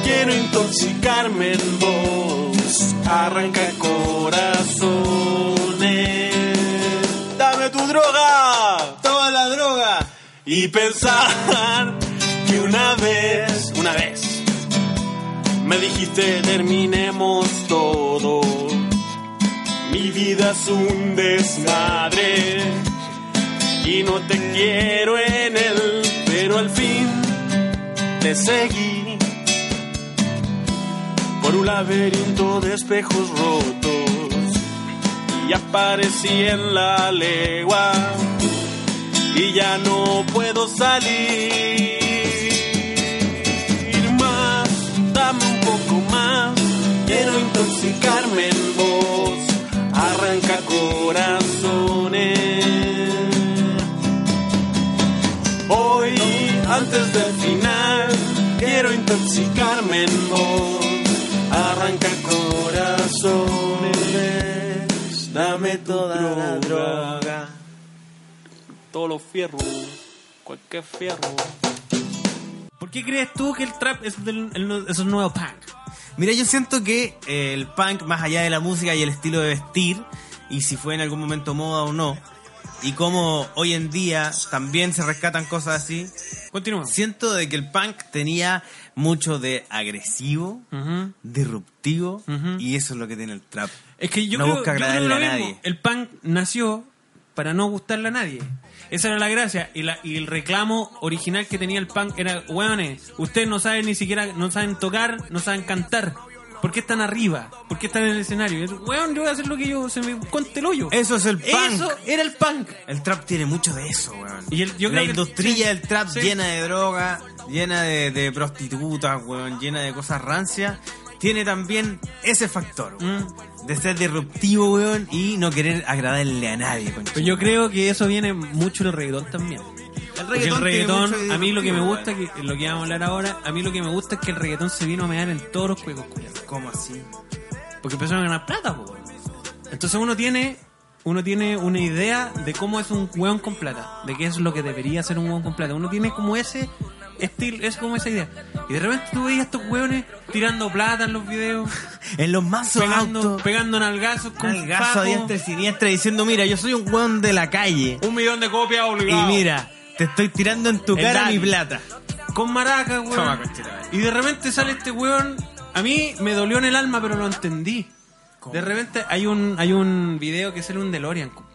quiero intoxicarme en vos, arranca corazones. Dame tu droga, toma la droga y pensar que una vez, una vez, me dijiste terminemos todo. Mi vida es un desmadre. Y no te quiero en él, pero al fin te seguí. Por un laberinto de espejos rotos. Y aparecí en la legua. Y ya no puedo salir quiero intoxicarme en vos, arranca corazones. Hoy, antes del final, quiero intoxicarme en vos, arranca corazones, dame toda la droga, todos los fierros, cualquier fierro. ¿Por qué crees tú que el trap es, del, el, es un nuevo punk? Mira, yo siento que eh, el punk, más allá de la música y el estilo de vestir, y si fue en algún momento moda o no, y como hoy en día también se rescatan cosas así, Continúa. siento de que el punk tenía mucho de agresivo, disruptivo, y eso es lo que tiene el trap. Es que yo No creo, busca yo creo agradarle lo a mismo. nadie. El punk nació para no gustarle a nadie. Esa era la gracia. Y, la, y el reclamo original que tenía el punk era, weones, ustedes no saben ni siquiera, no saben tocar, no saben cantar. ¿Por qué están arriba? ¿Por qué están en el escenario? Es, Weón, yo voy a hacer lo que yo se me cuente el hoyo. Eso es el punk. Eso era el punk. El trap tiene mucho de eso, weón. Y el- yo la industria del trap sí. llena de droga, llena de, de prostitutas, weón, llena de cosas rancias, tiene también ese factor, weón, Mm. de ser disruptivo, weón, y no querer agradarle a nadie, concha. Pero yo creo que eso viene mucho del reggaetón también. El reggaetón, a mí lo que me gusta, que lo que vamos a hablar ahora, a mí lo que me gusta es que el reggaetón se vino a mear en todos los juegos, weón. ¿Cómo así? Porque empezaron a ganar plata. Entonces uno tiene, uno tiene una idea de cómo es un hueón con plata, de qué es lo que debería ser un hueón con plata. Uno tiene como ese estilo, es como esa idea. Y de repente tú veías a estos hueones tirando plata en los videos, [LAUGHS] En los mazos pegando, autos, pegando nalgazos con nalgazo a diestra y siniestra diciendo, mira, yo soy un weón de la calle, un millón de copias y obligado. mira, te estoy tirando en tu El cara mi plata. con maracas, weón. Toma. Y de repente sale este weón. A mí me dolió en el alma, pero lo entendí. De repente hay un hay un video que sale un DeLorean, compadre.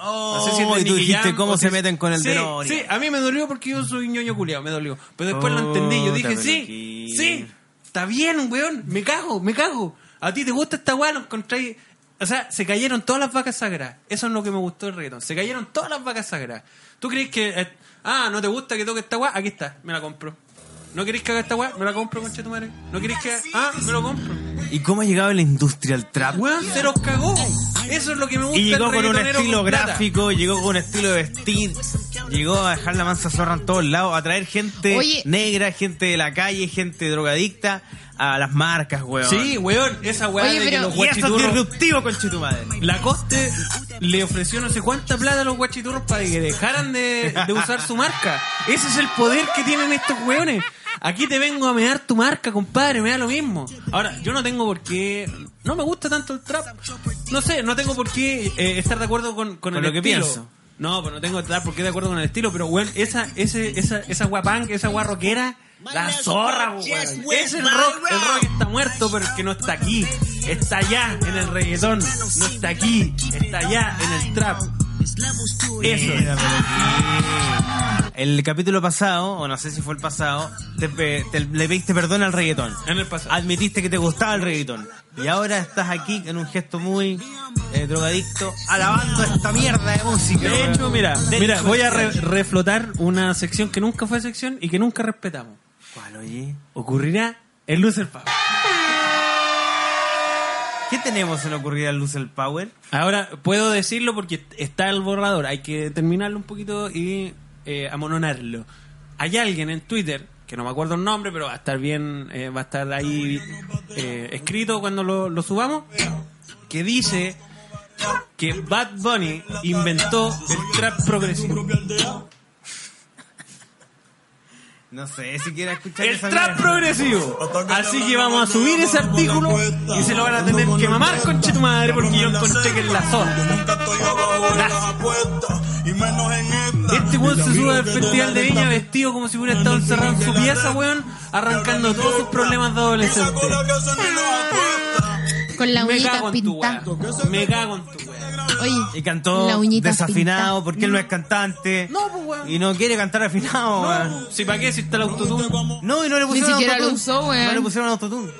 Oh, No sé si es de y tú dijiste Jam cómo se meten con el sí, DeLorean. Sí, a mí me dolió porque yo soy ñoño culiado, me dolió. Pero después lo entendí. Yo dije, sí, sí, está bien, weón. Me cago, me cago. A ti te gusta esta weá, lo encontráis O sea, se cayeron todas las vacas sagradas. Eso es lo que me gustó del reggaetón. Se cayeron todas las vacas sagradas. ¿Tú crees que... eh, ah, ¿no te gusta que toque esta weá? Aquí está, me la compro. ¿No querés que haga esta weá? Me la compro, concha tu madre. ¿No querés que... Ah, me lo compro. ¿Y cómo ha llegado la industria al trap? Weón, se los cagó. Eso es lo que me gusta Y llegó con un estilo con gráfico, llegó con un estilo de vestir, llegó a dejar la mansa zorra en todos lados, a traer gente Oye. negra, gente de la calle, gente drogadicta a las marcas, weón. Sí, weón, esa weá Oye, de que los Y eso es guachiturros... disruptivo, conchetumadre. Lacoste le ofreció no sé cuánta plata a los guachiturros para que dejaran de, de usar su marca. Ese es el poder que tienen estos weones. Aquí te vengo a mear tu marca, compadre, me da lo mismo. Ahora, yo no tengo por qué... No me gusta tanto el trap. No sé, no tengo por qué eh, estar de acuerdo con, con, Con el lo que estilo. pienso. No, pues no tengo que estar por qué de acuerdo con el estilo, pero weón, esa, ese, esa, esa guapán, esa guarroquera, la zorra, weón. Es el rock, el rock está muerto, pero es que no está aquí. Está allá en el reggaetón, no está aquí, está allá en el trap. Eso. El capítulo pasado, o no sé si fue el pasado, te le pediste perdón al reggaetón. En el pasado. Admitiste que te gustaba el reggaetón. Y ahora estás aquí en un gesto muy eh, drogadicto, alabando esta mierda de música. De hecho, mira, De mira, hecho, voy a re- reflotar una sección que nunca fue sección y que nunca respetamos. ¿Cuál, oye? Ocurrirá en Loser Power. ¿Qué tenemos en ocurrir al Luz Power? Ahora puedo decirlo porque está el borrador, hay que terminarlo un poquito y eh, amononarlo. Hay alguien en Twitter, que no me acuerdo el nombre, pero va a estar bien, eh, va a estar ahí eh, escrito cuando lo, lo subamos, que dice que Bad Bunny inventó el trap progresivo. No sé si quieres escuchar El esa trap mierda. progresivo. Así que vamos a subir ese artículo y se lo van a tener que mamar, conche tu madre, porque yo encontré que es la zona. Este weón se sube al festival de Viña vestido como si hubiera estado encerrado en su pieza, weón, arrancando todos sus problemas de adolescente. Con la Me cago en tu pintada. weón. Me cago en tu weón. Oye, Y cantó desafinado porque él no es cantante. No, pues weón. Y no quiere cantar afinado, weón. Si para qué si está el autotune. No, y no le pusieron siquiera autotune. lo usó, weón. No le pusieron autotune.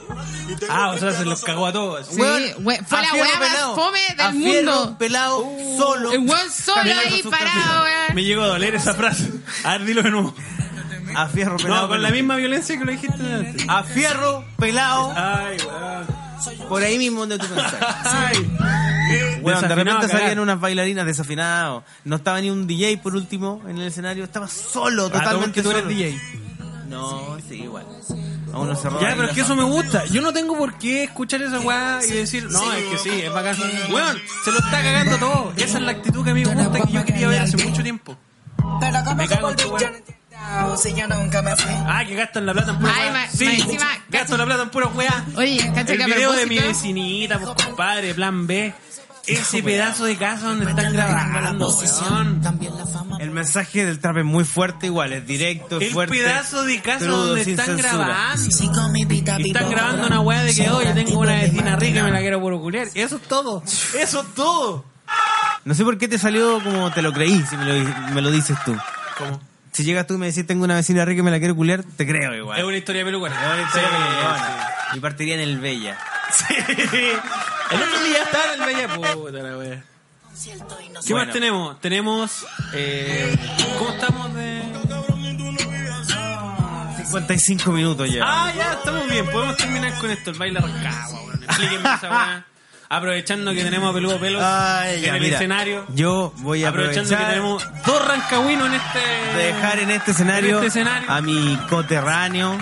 Ah, o sea, se los cagó a todos. Sí, fue la weá más fome del A mundo. pelado, solo. el weón solo ahí parado, camino. weón. Me llegó a doler esa frase. A ver, dilo de nuevo. A fierro pelado. No, con la misma violencia que lo dijiste antes. A fierro pelado. Ay, weón. Por ahí mismo donde tú pensaste. Ay. Weón, [LAUGHS] de repente salían unas bailarinas desafinados. No estaba ni un DJ por último en el escenario. Estaba solo, Ah, ¿cómo totalmente que tú eres solo. DJ. No, sí, igual. A uno se roba Ya, pero es que eso me gusta. Yo no tengo por qué escuchar esa weá y decir, no, es que sí, es bacán. Weón, se lo está cagando todo. Esa es la actitud que a mí me gusta que yo quería ver hace mucho tiempo. Me cago en tu weá. Ah, que gastan la plata en pura Ay, weá. ma- Sí, ma- encima, gastan la plata en pura weá. Oye, cacha El que video de mi vecinita, pues compadre, plan B. Ese pedazo de casa donde están grabando, weón. El mensaje del trap es muy fuerte, igual, es directo, es El fuerte. pedazo de casa crudo, donde sin están censura. grabando. Y están grabando una weá de que, oye, tengo una vecina rica y me la quiero culiar. Eso es todo. [LAUGHS] Eso es todo. No sé por qué te salió como te lo creí, si me lo, me lo dices tú. ¿Cómo? Si llegas tú y me decís tengo una vecina rica y me la quiero culiar, te creo igual. Es una historia pelucona. Es una historia pelucona. Y partiría en el Bella. [LAUGHS] Sí. El otro día estaba en el Bella Puta la wea. ¿Qué Bueno. más tenemos? Tenemos. Eh, ¿Cómo estamos de.? 55 minutos ya. Ah, ya, estamos bien. Podemos terminar con esto. El baile rascado, weón. Explíquenme esa weá. Aprovechando que tenemos a peludo pelos Ay, ya, en el mira, escenario. Yo voy a Aprovechando que aprovechar tenemos dos rancagüinos en este. de dejar en este escenario, en este escenario. a mi coterráneo.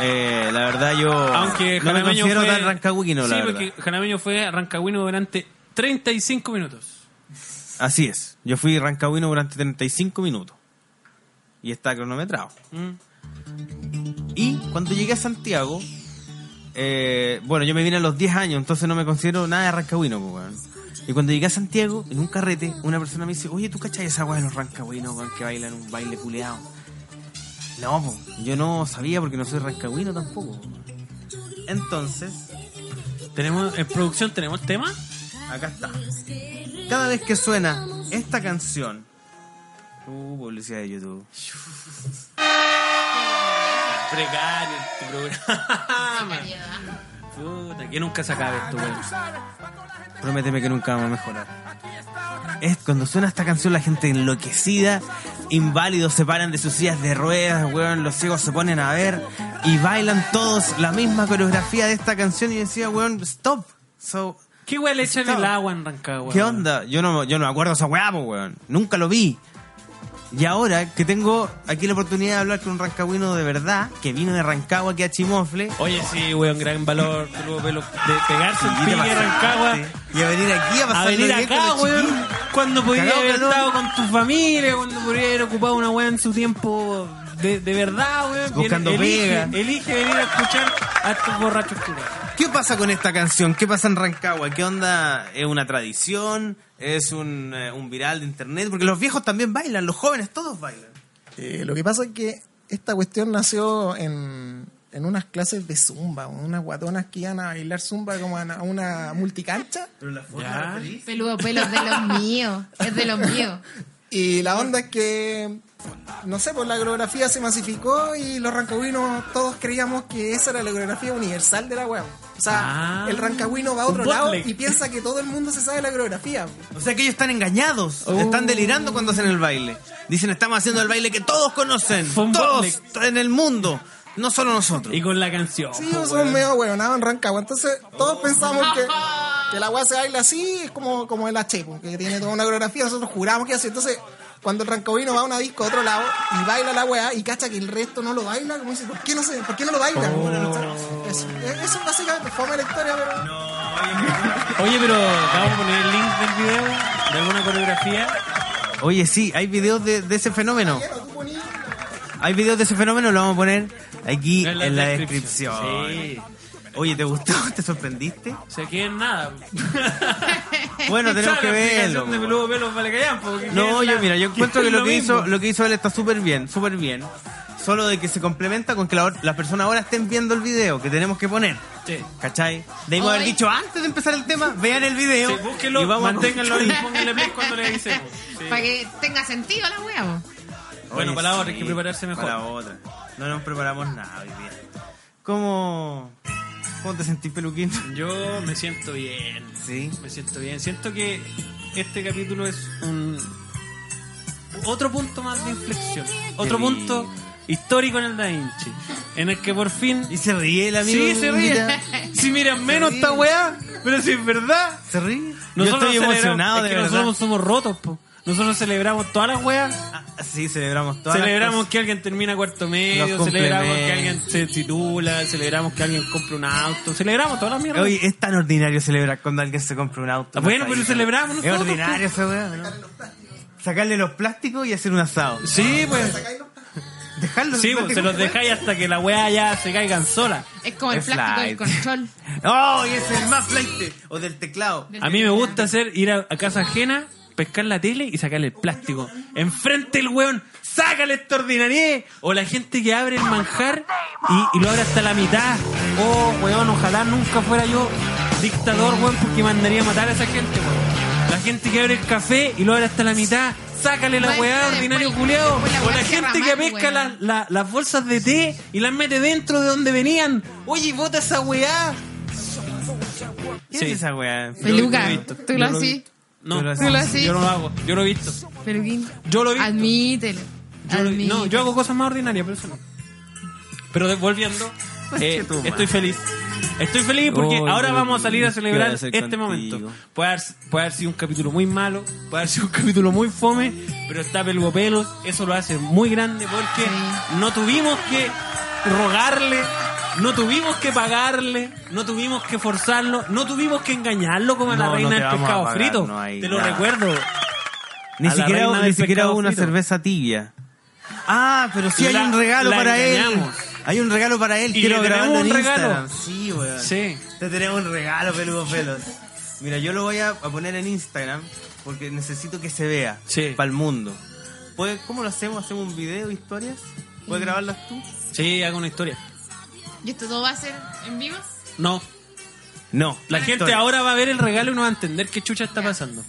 Eh, la verdad yo Aunque no me considero fue... tan rancagüino, sí, la verdad. porque Jalameño fue rancagüino durante 35 minutos. Así es. Yo fui rancagüino durante 35 minutos. Y está cronometrado. Mm. Y cuando llegué a Santiago, eh, bueno, yo me vine a los 10 años, entonces no me considero nada de rancagüino, weón. Y cuando llegué a Santiago, en un carrete, una persona me dice, oye, ¿tú cachai esa weá de los rancagüinos, weón, que bailan un baile culeado? No, yo no sabía porque no soy rancagüino tampoco. Entonces, ¿Tenemos, en producción tenemos tema? acá está. Cada vez que suena esta canción, uh, publicidad de YouTube. [LAUGHS] Precario este programa. [LAUGHS] Puta, que nunca se acabe esto, weón. Prométeme que nunca vamos a mejorar. Es cuando suena esta canción la gente enloquecida, inválidos se paran de sus sillas de ruedas, weón, los ciegos se ponen a ver y bailan todos la misma coreografía de esta canción y decía, weón, stop. So, ¿Qué weón le echan el agua en Rancagua? ¿Qué onda? Yo no, yo no me acuerdo esa weá, weón. Nunca lo vi. Y ahora que tengo aquí la oportunidad de hablar con un rancagüino de verdad, que vino de Rancagua aquí a Chimofle, Oye, sí, weón, gran valor, peludo pelo, de pegarse un pique en Rancagua. y a venir aquí a pasar A venir acá, weón, cuando Cagado haber estado con tu familia, cuando podría haber ocupado una weá en su tiempo de, de verdad, weón. Buscando elige, pega. Elige venir a escuchar a estos borrachos culiados. ¿Qué pasa con esta canción? ¿Qué pasa en Rancagua? ¿Qué onda? ¿Es una tradición? ¿Es un, eh, un viral de internet? Porque los viejos también bailan, los jóvenes todos bailan. Eh, lo que pasa es que esta cuestión nació en, en unas clases de zumba, unas guatonas que iban a bailar zumba como a una, a una multicancha. Ya. Peludo pelo es de los míos. Es de los míos. [LAUGHS] Y la onda es que, no sé, pues la coreografía se masificó y los rancagüinos todos creíamos que esa era la coreografía universal de la web. O sea, Ah. el rancagüino va a otro lado y piensa que todo el mundo se sabe la coreografía. O sea que ellos están engañados, Oh. están delirando cuando hacen el baile. Dicen, estamos haciendo el baile que todos conocen, todos en el mundo, no solo nosotros. Y con la canción. Sí, po, somos weón. medio huevonados en Rancagua. Entonces, todos pensamos que, que la weá se baila así, es como, como el H, que tiene toda una coreografía. Nosotros juramos que así. Entonces, cuando el rancagüino va a una disco a otro lado y baila la weá y cacha que el resto no lo baila, como dice, ¿por qué no, se, ¿por qué no lo bailan? Eso, eso es básicamente fome la historia, pero. Oye, pero vamos a poner el link del video de alguna coreografía. Oye, sí, hay videos de, de ese fenómeno. Hay videos de ese fenómeno, lo vamos a poner aquí En la, descripción. descripción. Sí. Oye, ¿te gustó? [LAUGHS] ¿Te sorprendiste? Se queden nada. [LAUGHS] Bueno, [LAUGHS] tenemos que verlo. explicación de peludo pelo vale callan, porque No, yo la- mira, yo encuentro que lo que hizo, lo que hizo él está súper bien, súper bien. Solo de que se complementa con que la- las personas ahora estén viendo el video que tenemos que poner. Sí. ¿Cachai? Debimos haber dicho antes de empezar el tema, vean el video. Sí, búsquenlo, y vamos manténganlo y pónganle play cuando le avisemos. Sí. Para que tenga sentido la wea. po. Bueno, Oye, para la otra hay que prepararse mejor. Para la otra. No nos preparamos nada hoy día. ¿Cómo, cómo te sentís, peluquín? Yo me siento bien. Sí. Me siento bien. Siento que este capítulo es un otro punto más de inflexión. Otro punto histórico en el Da Vinci. En el que por fin. Y se ríe el amigo. Sí, se ríe. Mira, [LAUGHS] Si miran menos esta weá, pero si es verdad. Se ríe. Yo estoy emocionado es de que verdad. Nosotros somos rotos, po. Nosotros celebramos todas las weas. Ah, sí, celebramos todas las Celebramos que alguien termina cuarto medio, Los celebramos que alguien se titula, celebramos que alguien compra un auto, celebramos todas las mierdas. Oye, es tan ordinario celebrar cuando alguien se compra un auto. Ah, bueno, en pero celebramos Es nosotros, ordinario esa weá, ¿no? Sacarle los plásticos y hacer un asado. sí, pues. [LAUGHS] Dejarlos Sí, pues, se los dejáis hasta que la weá ya se caigan sola. Es como el Es plástico del flight. control. [LAUGHS] ¡Oh! Y ese es el más flight. O del teclado. A mí me gusta hacer ir a, a casa ajena, pescar la tele y sacarle el plástico. Enfrente el weón, sácale esta ordinarie. O la gente que abre el manjar y, y lo abre hasta la mitad. Oh, weón, ojalá nunca fuera yo dictador, weón, porque mandaría a matar a esa gente, weón. La gente que abre el café y lo abre hasta la mitad. Sácale la weá, ordinario culeado. O la gente que pesca weón. la- la- las bolsas de té y las mete dentro de donde venían. Oye, bota esa weá. ¿Qué Sí. es esa weá? Peluca, tú lo así. No, Tú lo Tú lo así. yo no lo hago. Yo lo he visto. Peluquín. Yo lo he visto. Admítelo. Yo lo- no, yo hago cosas más ordinarias, pero eso no. Pero volviendo, [LAUGHS] eh, estoy feliz. Estoy feliz porque ahora vamos a salir a ¿qué celebrar a este contigo? momento. Puede haber, puede haber sido un capítulo muy malo, puede haber sido un capítulo muy fome, pero está Pelgo Pelos, eso lo hace muy grande porque no tuvimos que rogarle, no tuvimos que pagarle, no tuvimos que forzarlo, no tuvimos que engañarlo como a la No, no reina te del vamos a pescado pagar, frito. no hay Te lo nada. recuerdo. Ni A la siquiera, reina ni del siquiera pescado una frito. cerveza tibia. Ah, pero sí hay La- un regalo la para engañamos. él. Hay un regalo para él. Y Quiero le grabarlo tenemos en un regalo. Instagram. Sí, weón. Sí. Te tenemos un regalo, peludo pelos. Mira, yo lo voy a, a poner en Instagram porque necesito que se vea Sí. para el mundo. ¿Puede- ¿Cómo lo hacemos? ¿Hacemos un video, historias? ¿Puedes grabarlas tú? Sí, hago una historia. ¿Y esto todo va a ser en vivo? No, No. La gente Historia. ahora va a ver el regalo y no va a entender qué chucha está pasando.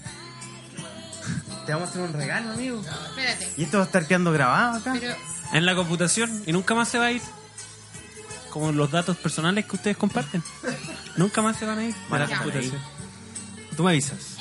Te vamos a hacer un regalo, amigo. Espérate. Y esto va a estar quedando grabado acá. Pero, En la computación y nunca más se va a ir. Como los datos personales que ustedes comparten. Nunca más se van a ir. Van a de la computación. Tú me avisas.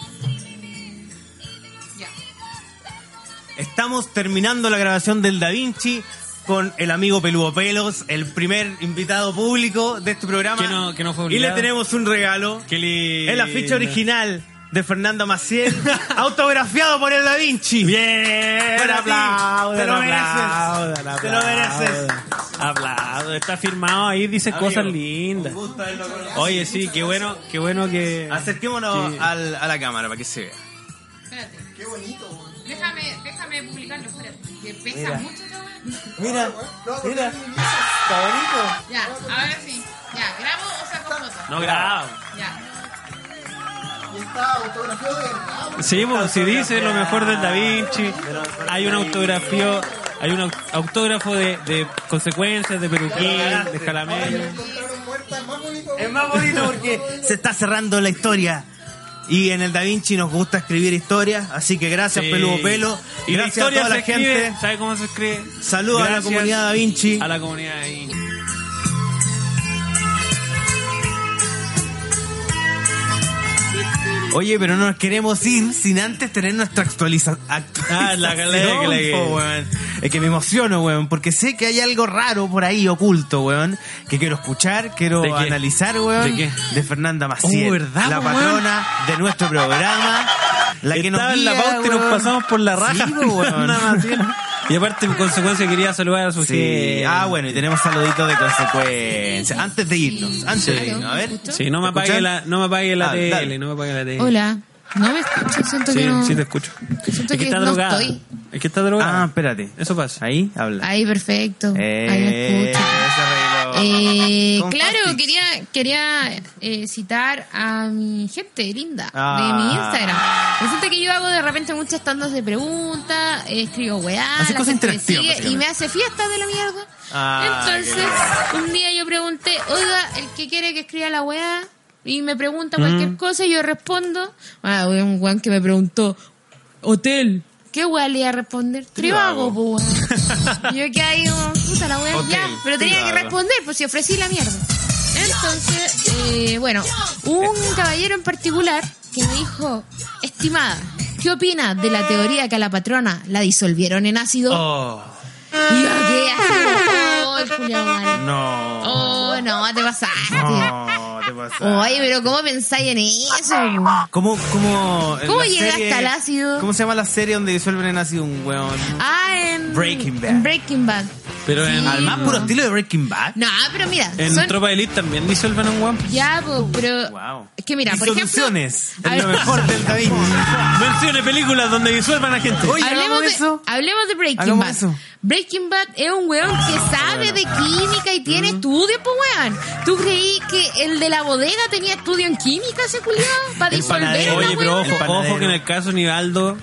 Estamos terminando la grabación del Da Vinci con el amigo Peludo Pelos, el primer invitado público de este programa. Que no- que no fue y le tenemos un regalo. Qué lindo. Es la ficha original de Fernando Maciel, [LAUGHS] autografiado por el Da Vinci. Bien, Para ti. aplaudan, Te lo mereces. Te lo mereces. Aplaudan. Está firmado ahí, dice Amigo, cosas lindas. Oye, sí, qué bueno, qué bueno que. Acerquémonos al- a la cámara para que se vea. Espérate. Qué bonito. Déjame, déjame publicarlo, espérate. Que pesa Mira. mucho esta weá. Mira, mira, está bonito. Ya, ahora sí. Ya, ¿grabo o saco foto? No grabo. Ya. Y está autografiado de verdad. Sí, pues, si dice lo mejor del Da Vinci, hay un autografío, hay un au- autógrafo de, de consecuencias, de peruquín, de jalameño. Encontraron muerta, es más bonito. Es más bonito porque [LAUGHS] se está cerrando la historia. Y en el Da Vinci nos gusta escribir historias, así que gracias Sí. Peludo Pelo. Y la gracias a historia toda se la escribe, gente. ¿sabe cómo se escribe? Saludos a la comunidad Da Vinci. A la comunidad ahí. Oye, pero no nos queremos ir sin antes tener nuestra actualiza Ah, actualización. la le- po, weón. Es que me emociono, weón, porque sé que hay algo raro por ahí oculto, weón, que quiero escuchar, quiero ¿De analizar, weón, ¿De qué? de Fernanda Maciel, Oh, ¿verdad, la weón? patrona de nuestro programa, la que nos Estaba en la guía, pauta y nos pasamos por la raja. Sí, po, weón. [LAUGHS] Y aparte, en consecuencia, quería saludar a su Sí. gente. Ah, bueno, y tenemos saluditos de consecuencia. Antes de irnos, antes de irnos, a ver. Sí, no me ¿Me apague la, no me apague la Ah, tele, dale. no me apague la tele. Hola. No me escucho, siento Sí, que no. sí te escucho. Siento es que que está no drogada. estoy. Es que está drogada. Ah, espérate. Eso pasa. Ahí, habla. Ahí, perfecto. Ahí me Eh, escucho. Eh, claro, quería, quería eh, citar a mi gente linda Ah. de mi Instagram. Resulta que yo hago de repente muchas tandas de preguntas, eh, escribo weá, la gente me sigue y me hace fiesta de la mierda. Ah, Entonces, un día yo pregunté, oiga, el que quiere que escriba la weá, y me pregunta cualquier cosa, y yo respondo. Ah, un weón que me preguntó, hotel. ¿Qué weá le iba a responder? Tribago, po, weón. Yo que ahí, puta la weá, Hotel, ya. Pero tenía que responder, pues si ofrecí la mierda. Entonces, eh, bueno, un caballero en particular que me dijo, estimada, ¿qué opina de la teoría que a la patrona la disolvieron en ácido? Oh, Y yo quedé así, oh, el culiao no. Oh, no, te pasaste. No, pasa. Oye, pero ¿cómo pensáis en eso? ¿Cómo, cómo, ¿Cómo llegaste serie- al ácido? ¿Cómo se llama la serie donde disuelven en ácido un weón? Ah, en Breaking Bad. en Breaking Bad. Pero en. Al más puro estilo de Breaking Bad. No, pero mira, en son Tropa de Elite también disuelven un guapo. ya, po, pero Wow. es que mira, por ejemplo, Disoluciones. Es lo mejor del David. [LAUGHS] Mencione películas donde disuelvan a gente. Oye, hablemos de, eso. hablemos de Breaking Hagamos Bad. eso. Breaking Bad es un weón que sabe de química y tiene estudios, pues weón. ¿Tú creí que el de la bodega tenía estudio en química, ese culiado? Para disolver. Oye, pero ojo, ojo que en el caso Nivaldo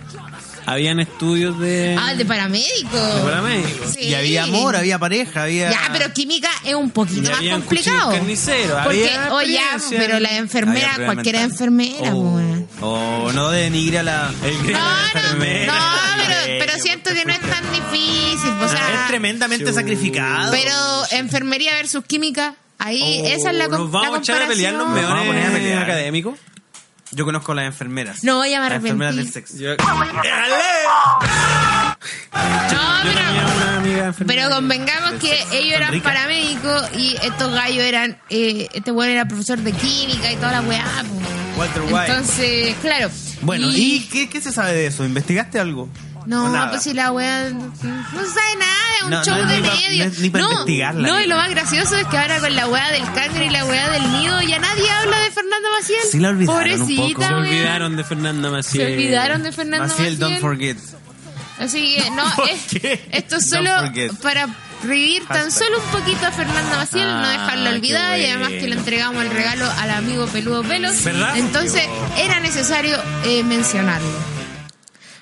habían estudios de, Ah, de paramédico. de paramédicos. Sí. Y había amor, había pareja, había. Ya, pero química es un poquito Y más complicado. carniceros, Porque, había oye, ya, pero la enfermera, cualquiera enfermera. Oh, oh, no denigre a la. El No, no, enfermera. no, pero, Sí, pero siento que no es tan difícil, o sea, es tremendamente sacrificado. pero enfermería versus química, ahí Oh, esa es la, Nos vamos la a echar a pelear los comparación. Vamos a poner a meones pelear. académicos. Yo conozco a las enfermeras. No, ya me Las enfermeras del arrepentí. sexo. Yo, No, yo pero, tenía una amiga enfermera. pero convengamos que ellos eran paramédicos y estos gallos eran, eh, este weón era profesor de química y toda la weá. po. Walter White. Entonces, claro. Bueno, ¿y, qué, qué se sabe de eso? ¿investigaste algo? No, ¿O nada? pues si la weá no se sabe nada, es un No, show no es de ni pa- medios. no es ni pa' investigarla, No, ni y lo más gracioso es que ahora con la weá del cáncer y la weá del nido ya nadie habla de Fernanda Maciel. Sí la olvidaron un Pobrecita, poco. Se olvidaron de Fernanda Maciel. Se olvidaron de Fernanda Maciel, Maciel. don't forget. Así que, no, [LAUGHS] esto es solo para revivir tan solo un poquito a Fernanda Maciel, no Ah, dejarla olvidada y además que le entregamos el regalo al amigo Peludo Pelos. ¿Verdad? Entonces era necesario eh, mencionarlo.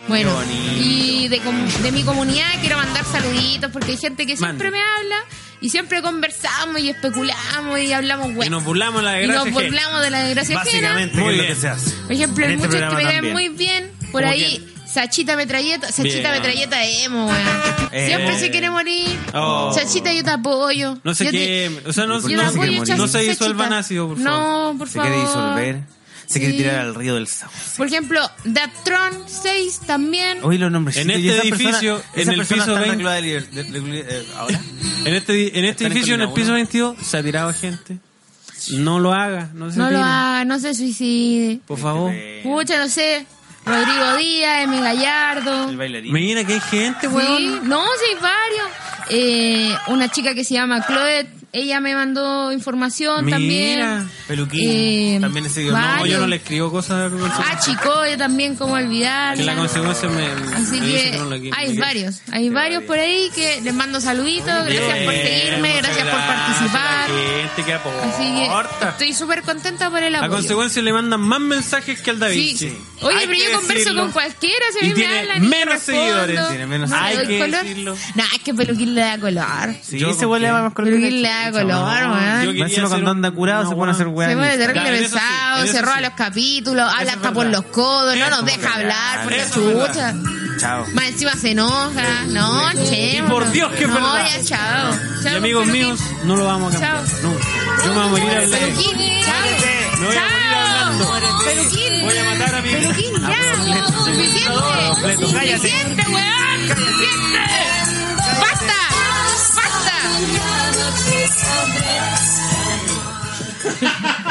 Bueno, y de, com- de mi comunidad quiero mandar saluditos porque hay gente que siempre Mande. me habla y siempre conversamos y especulamos y hablamos Y bueno. nos burlamos la Y desgracia. nos ajena. burlamos de la desgracia ajena. Básicamente, Muy que es lo bien. que se hace. Por ejemplo, hay este muchos que me caen muy bien. Por ¿Cómo ahí, Sachita Metralleta, Sachita Bien. Metralleta emo, weón. Eh. Siempre se quiere morir. Oh. Sachita, yo te apoyo. No sé qué. O sea, no, yo no, no se disuelvan Sachita. ácido, por favor. No, por Se favor. quiere disolver. Se quiere Sí. tirar al río del Sauce. Por ejemplo, Deathtron 6 también. Oye, los nombres. En este edificio, en el piso 20. ¿Ahora? En este, en este edificio, en el piso uno. 22, se ha tirado gente. No lo haga, no se no lo haga, no se suicide. Por favor. Pucha, no sé. Rodrigo Díaz, M. Gallardo. El bailarín. Mira que hay gente, Sí, weón. no, sí, hay varios. Eh, una chica que se llama Chloe, ella me mandó información Mira, también. Peluquín. Eh, también ese No, yo no le escribo cosas Ah, Chicoyo también, como olvidar. Que la consecuencia me. Así me dice que no quiero. hay varios, hay varios por ahí que les mando saluditos, gracias por seguirme, gracias por participar. gente que Así que estoy súper contenta por el A apoyo. consecuencia le mandan más mensajes que al David. Sí. Oye, Hay pero que yo converso decirlo. con cualquiera, si a Y me tiene hablan menos seguidores, tiene menos No le Hay doy que color. decirlo. No, es que Peluquín le da color. Sí, Yo ese más color. Peluquín le da color, weón. hacer cuando anda curado se pone a hacer weá. Se pone terrible pesado, se roba los capítulos, habla hasta por los codos, no nos deja hablar chucha. Chao. Más encima se enoja. No, che. Y por Dios que es no, ya, chao. Y Chao, amigos Peluquín. míos, no lo vamos a cambiar. Chao. No. Yo me voy a morir hablando. Peluquín, chao. Me voy a morir hablando. Chao. Peluquín. Voy a matar a mi Peluquín, ya. Suficiente. Suficiente, weón. Suficiente. Basta. Another piece of this.